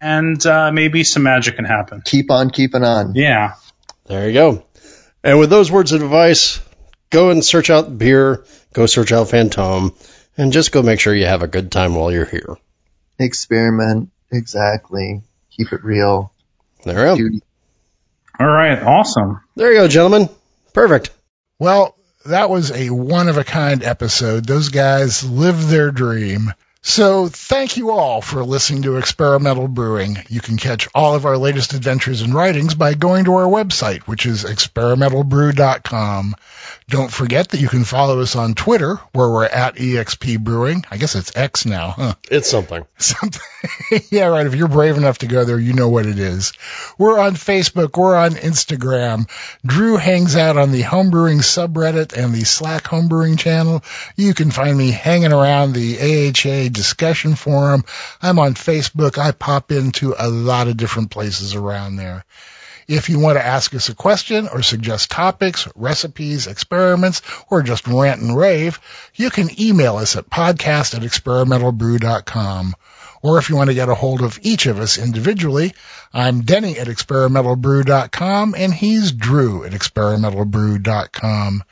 and uh, maybe some magic can happen. Keep on keeping on. Yeah. There you go. And with those words of advice, go and search out beer, go search out Fantôme, and just go make sure you have a good time while you're here. Experiment exactly. Keep it real. There you go. All right. Awesome. There you go, gentlemen. Perfect. Well, that was a one of a kind episode. Those guys lived their dream. So thank you all for listening to Experimental Brewing. You can catch all of our latest adventures and writings by going to our website, which is experimentalbrew.com. Don't forget that you can follow us on Twitter, where we're at EXP Brewing. I guess it's X now, huh? It's something. Something. yeah, right. If you're brave enough to go there, you know what it is. We're on Facebook. We're on Instagram. Drew hangs out on the homebrewing subreddit and the Slack homebrewing channel. You can find me hanging around the AHA discussion forum. I'm on Facebook. I pop into a lot of different places around there. If you want to ask us a question or suggest topics, recipes, experiments, or just rant and rave, you can email us at podcast at experimentalbrew.com. Or if you want to get a hold of each of us individually, I'm Denny at experimentalbrew.com and he's Drew at experimentalbrew.com.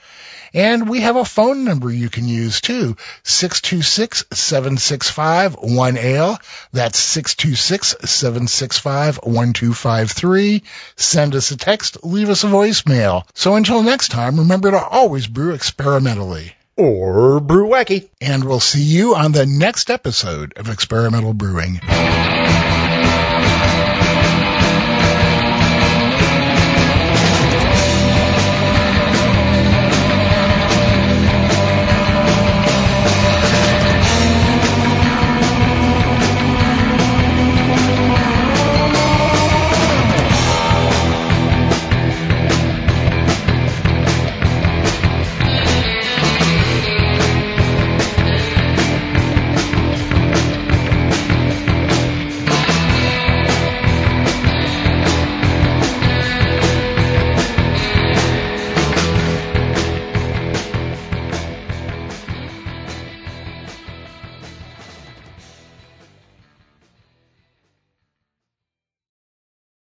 And we have a phone number you can use too. 626-765-1ALE. That's 626-765-1253. Send us a text, leave us a voicemail. So until next time, remember to always brew experimentally. Or brew wacky. And we'll see you on the next episode of Experimental Brewing.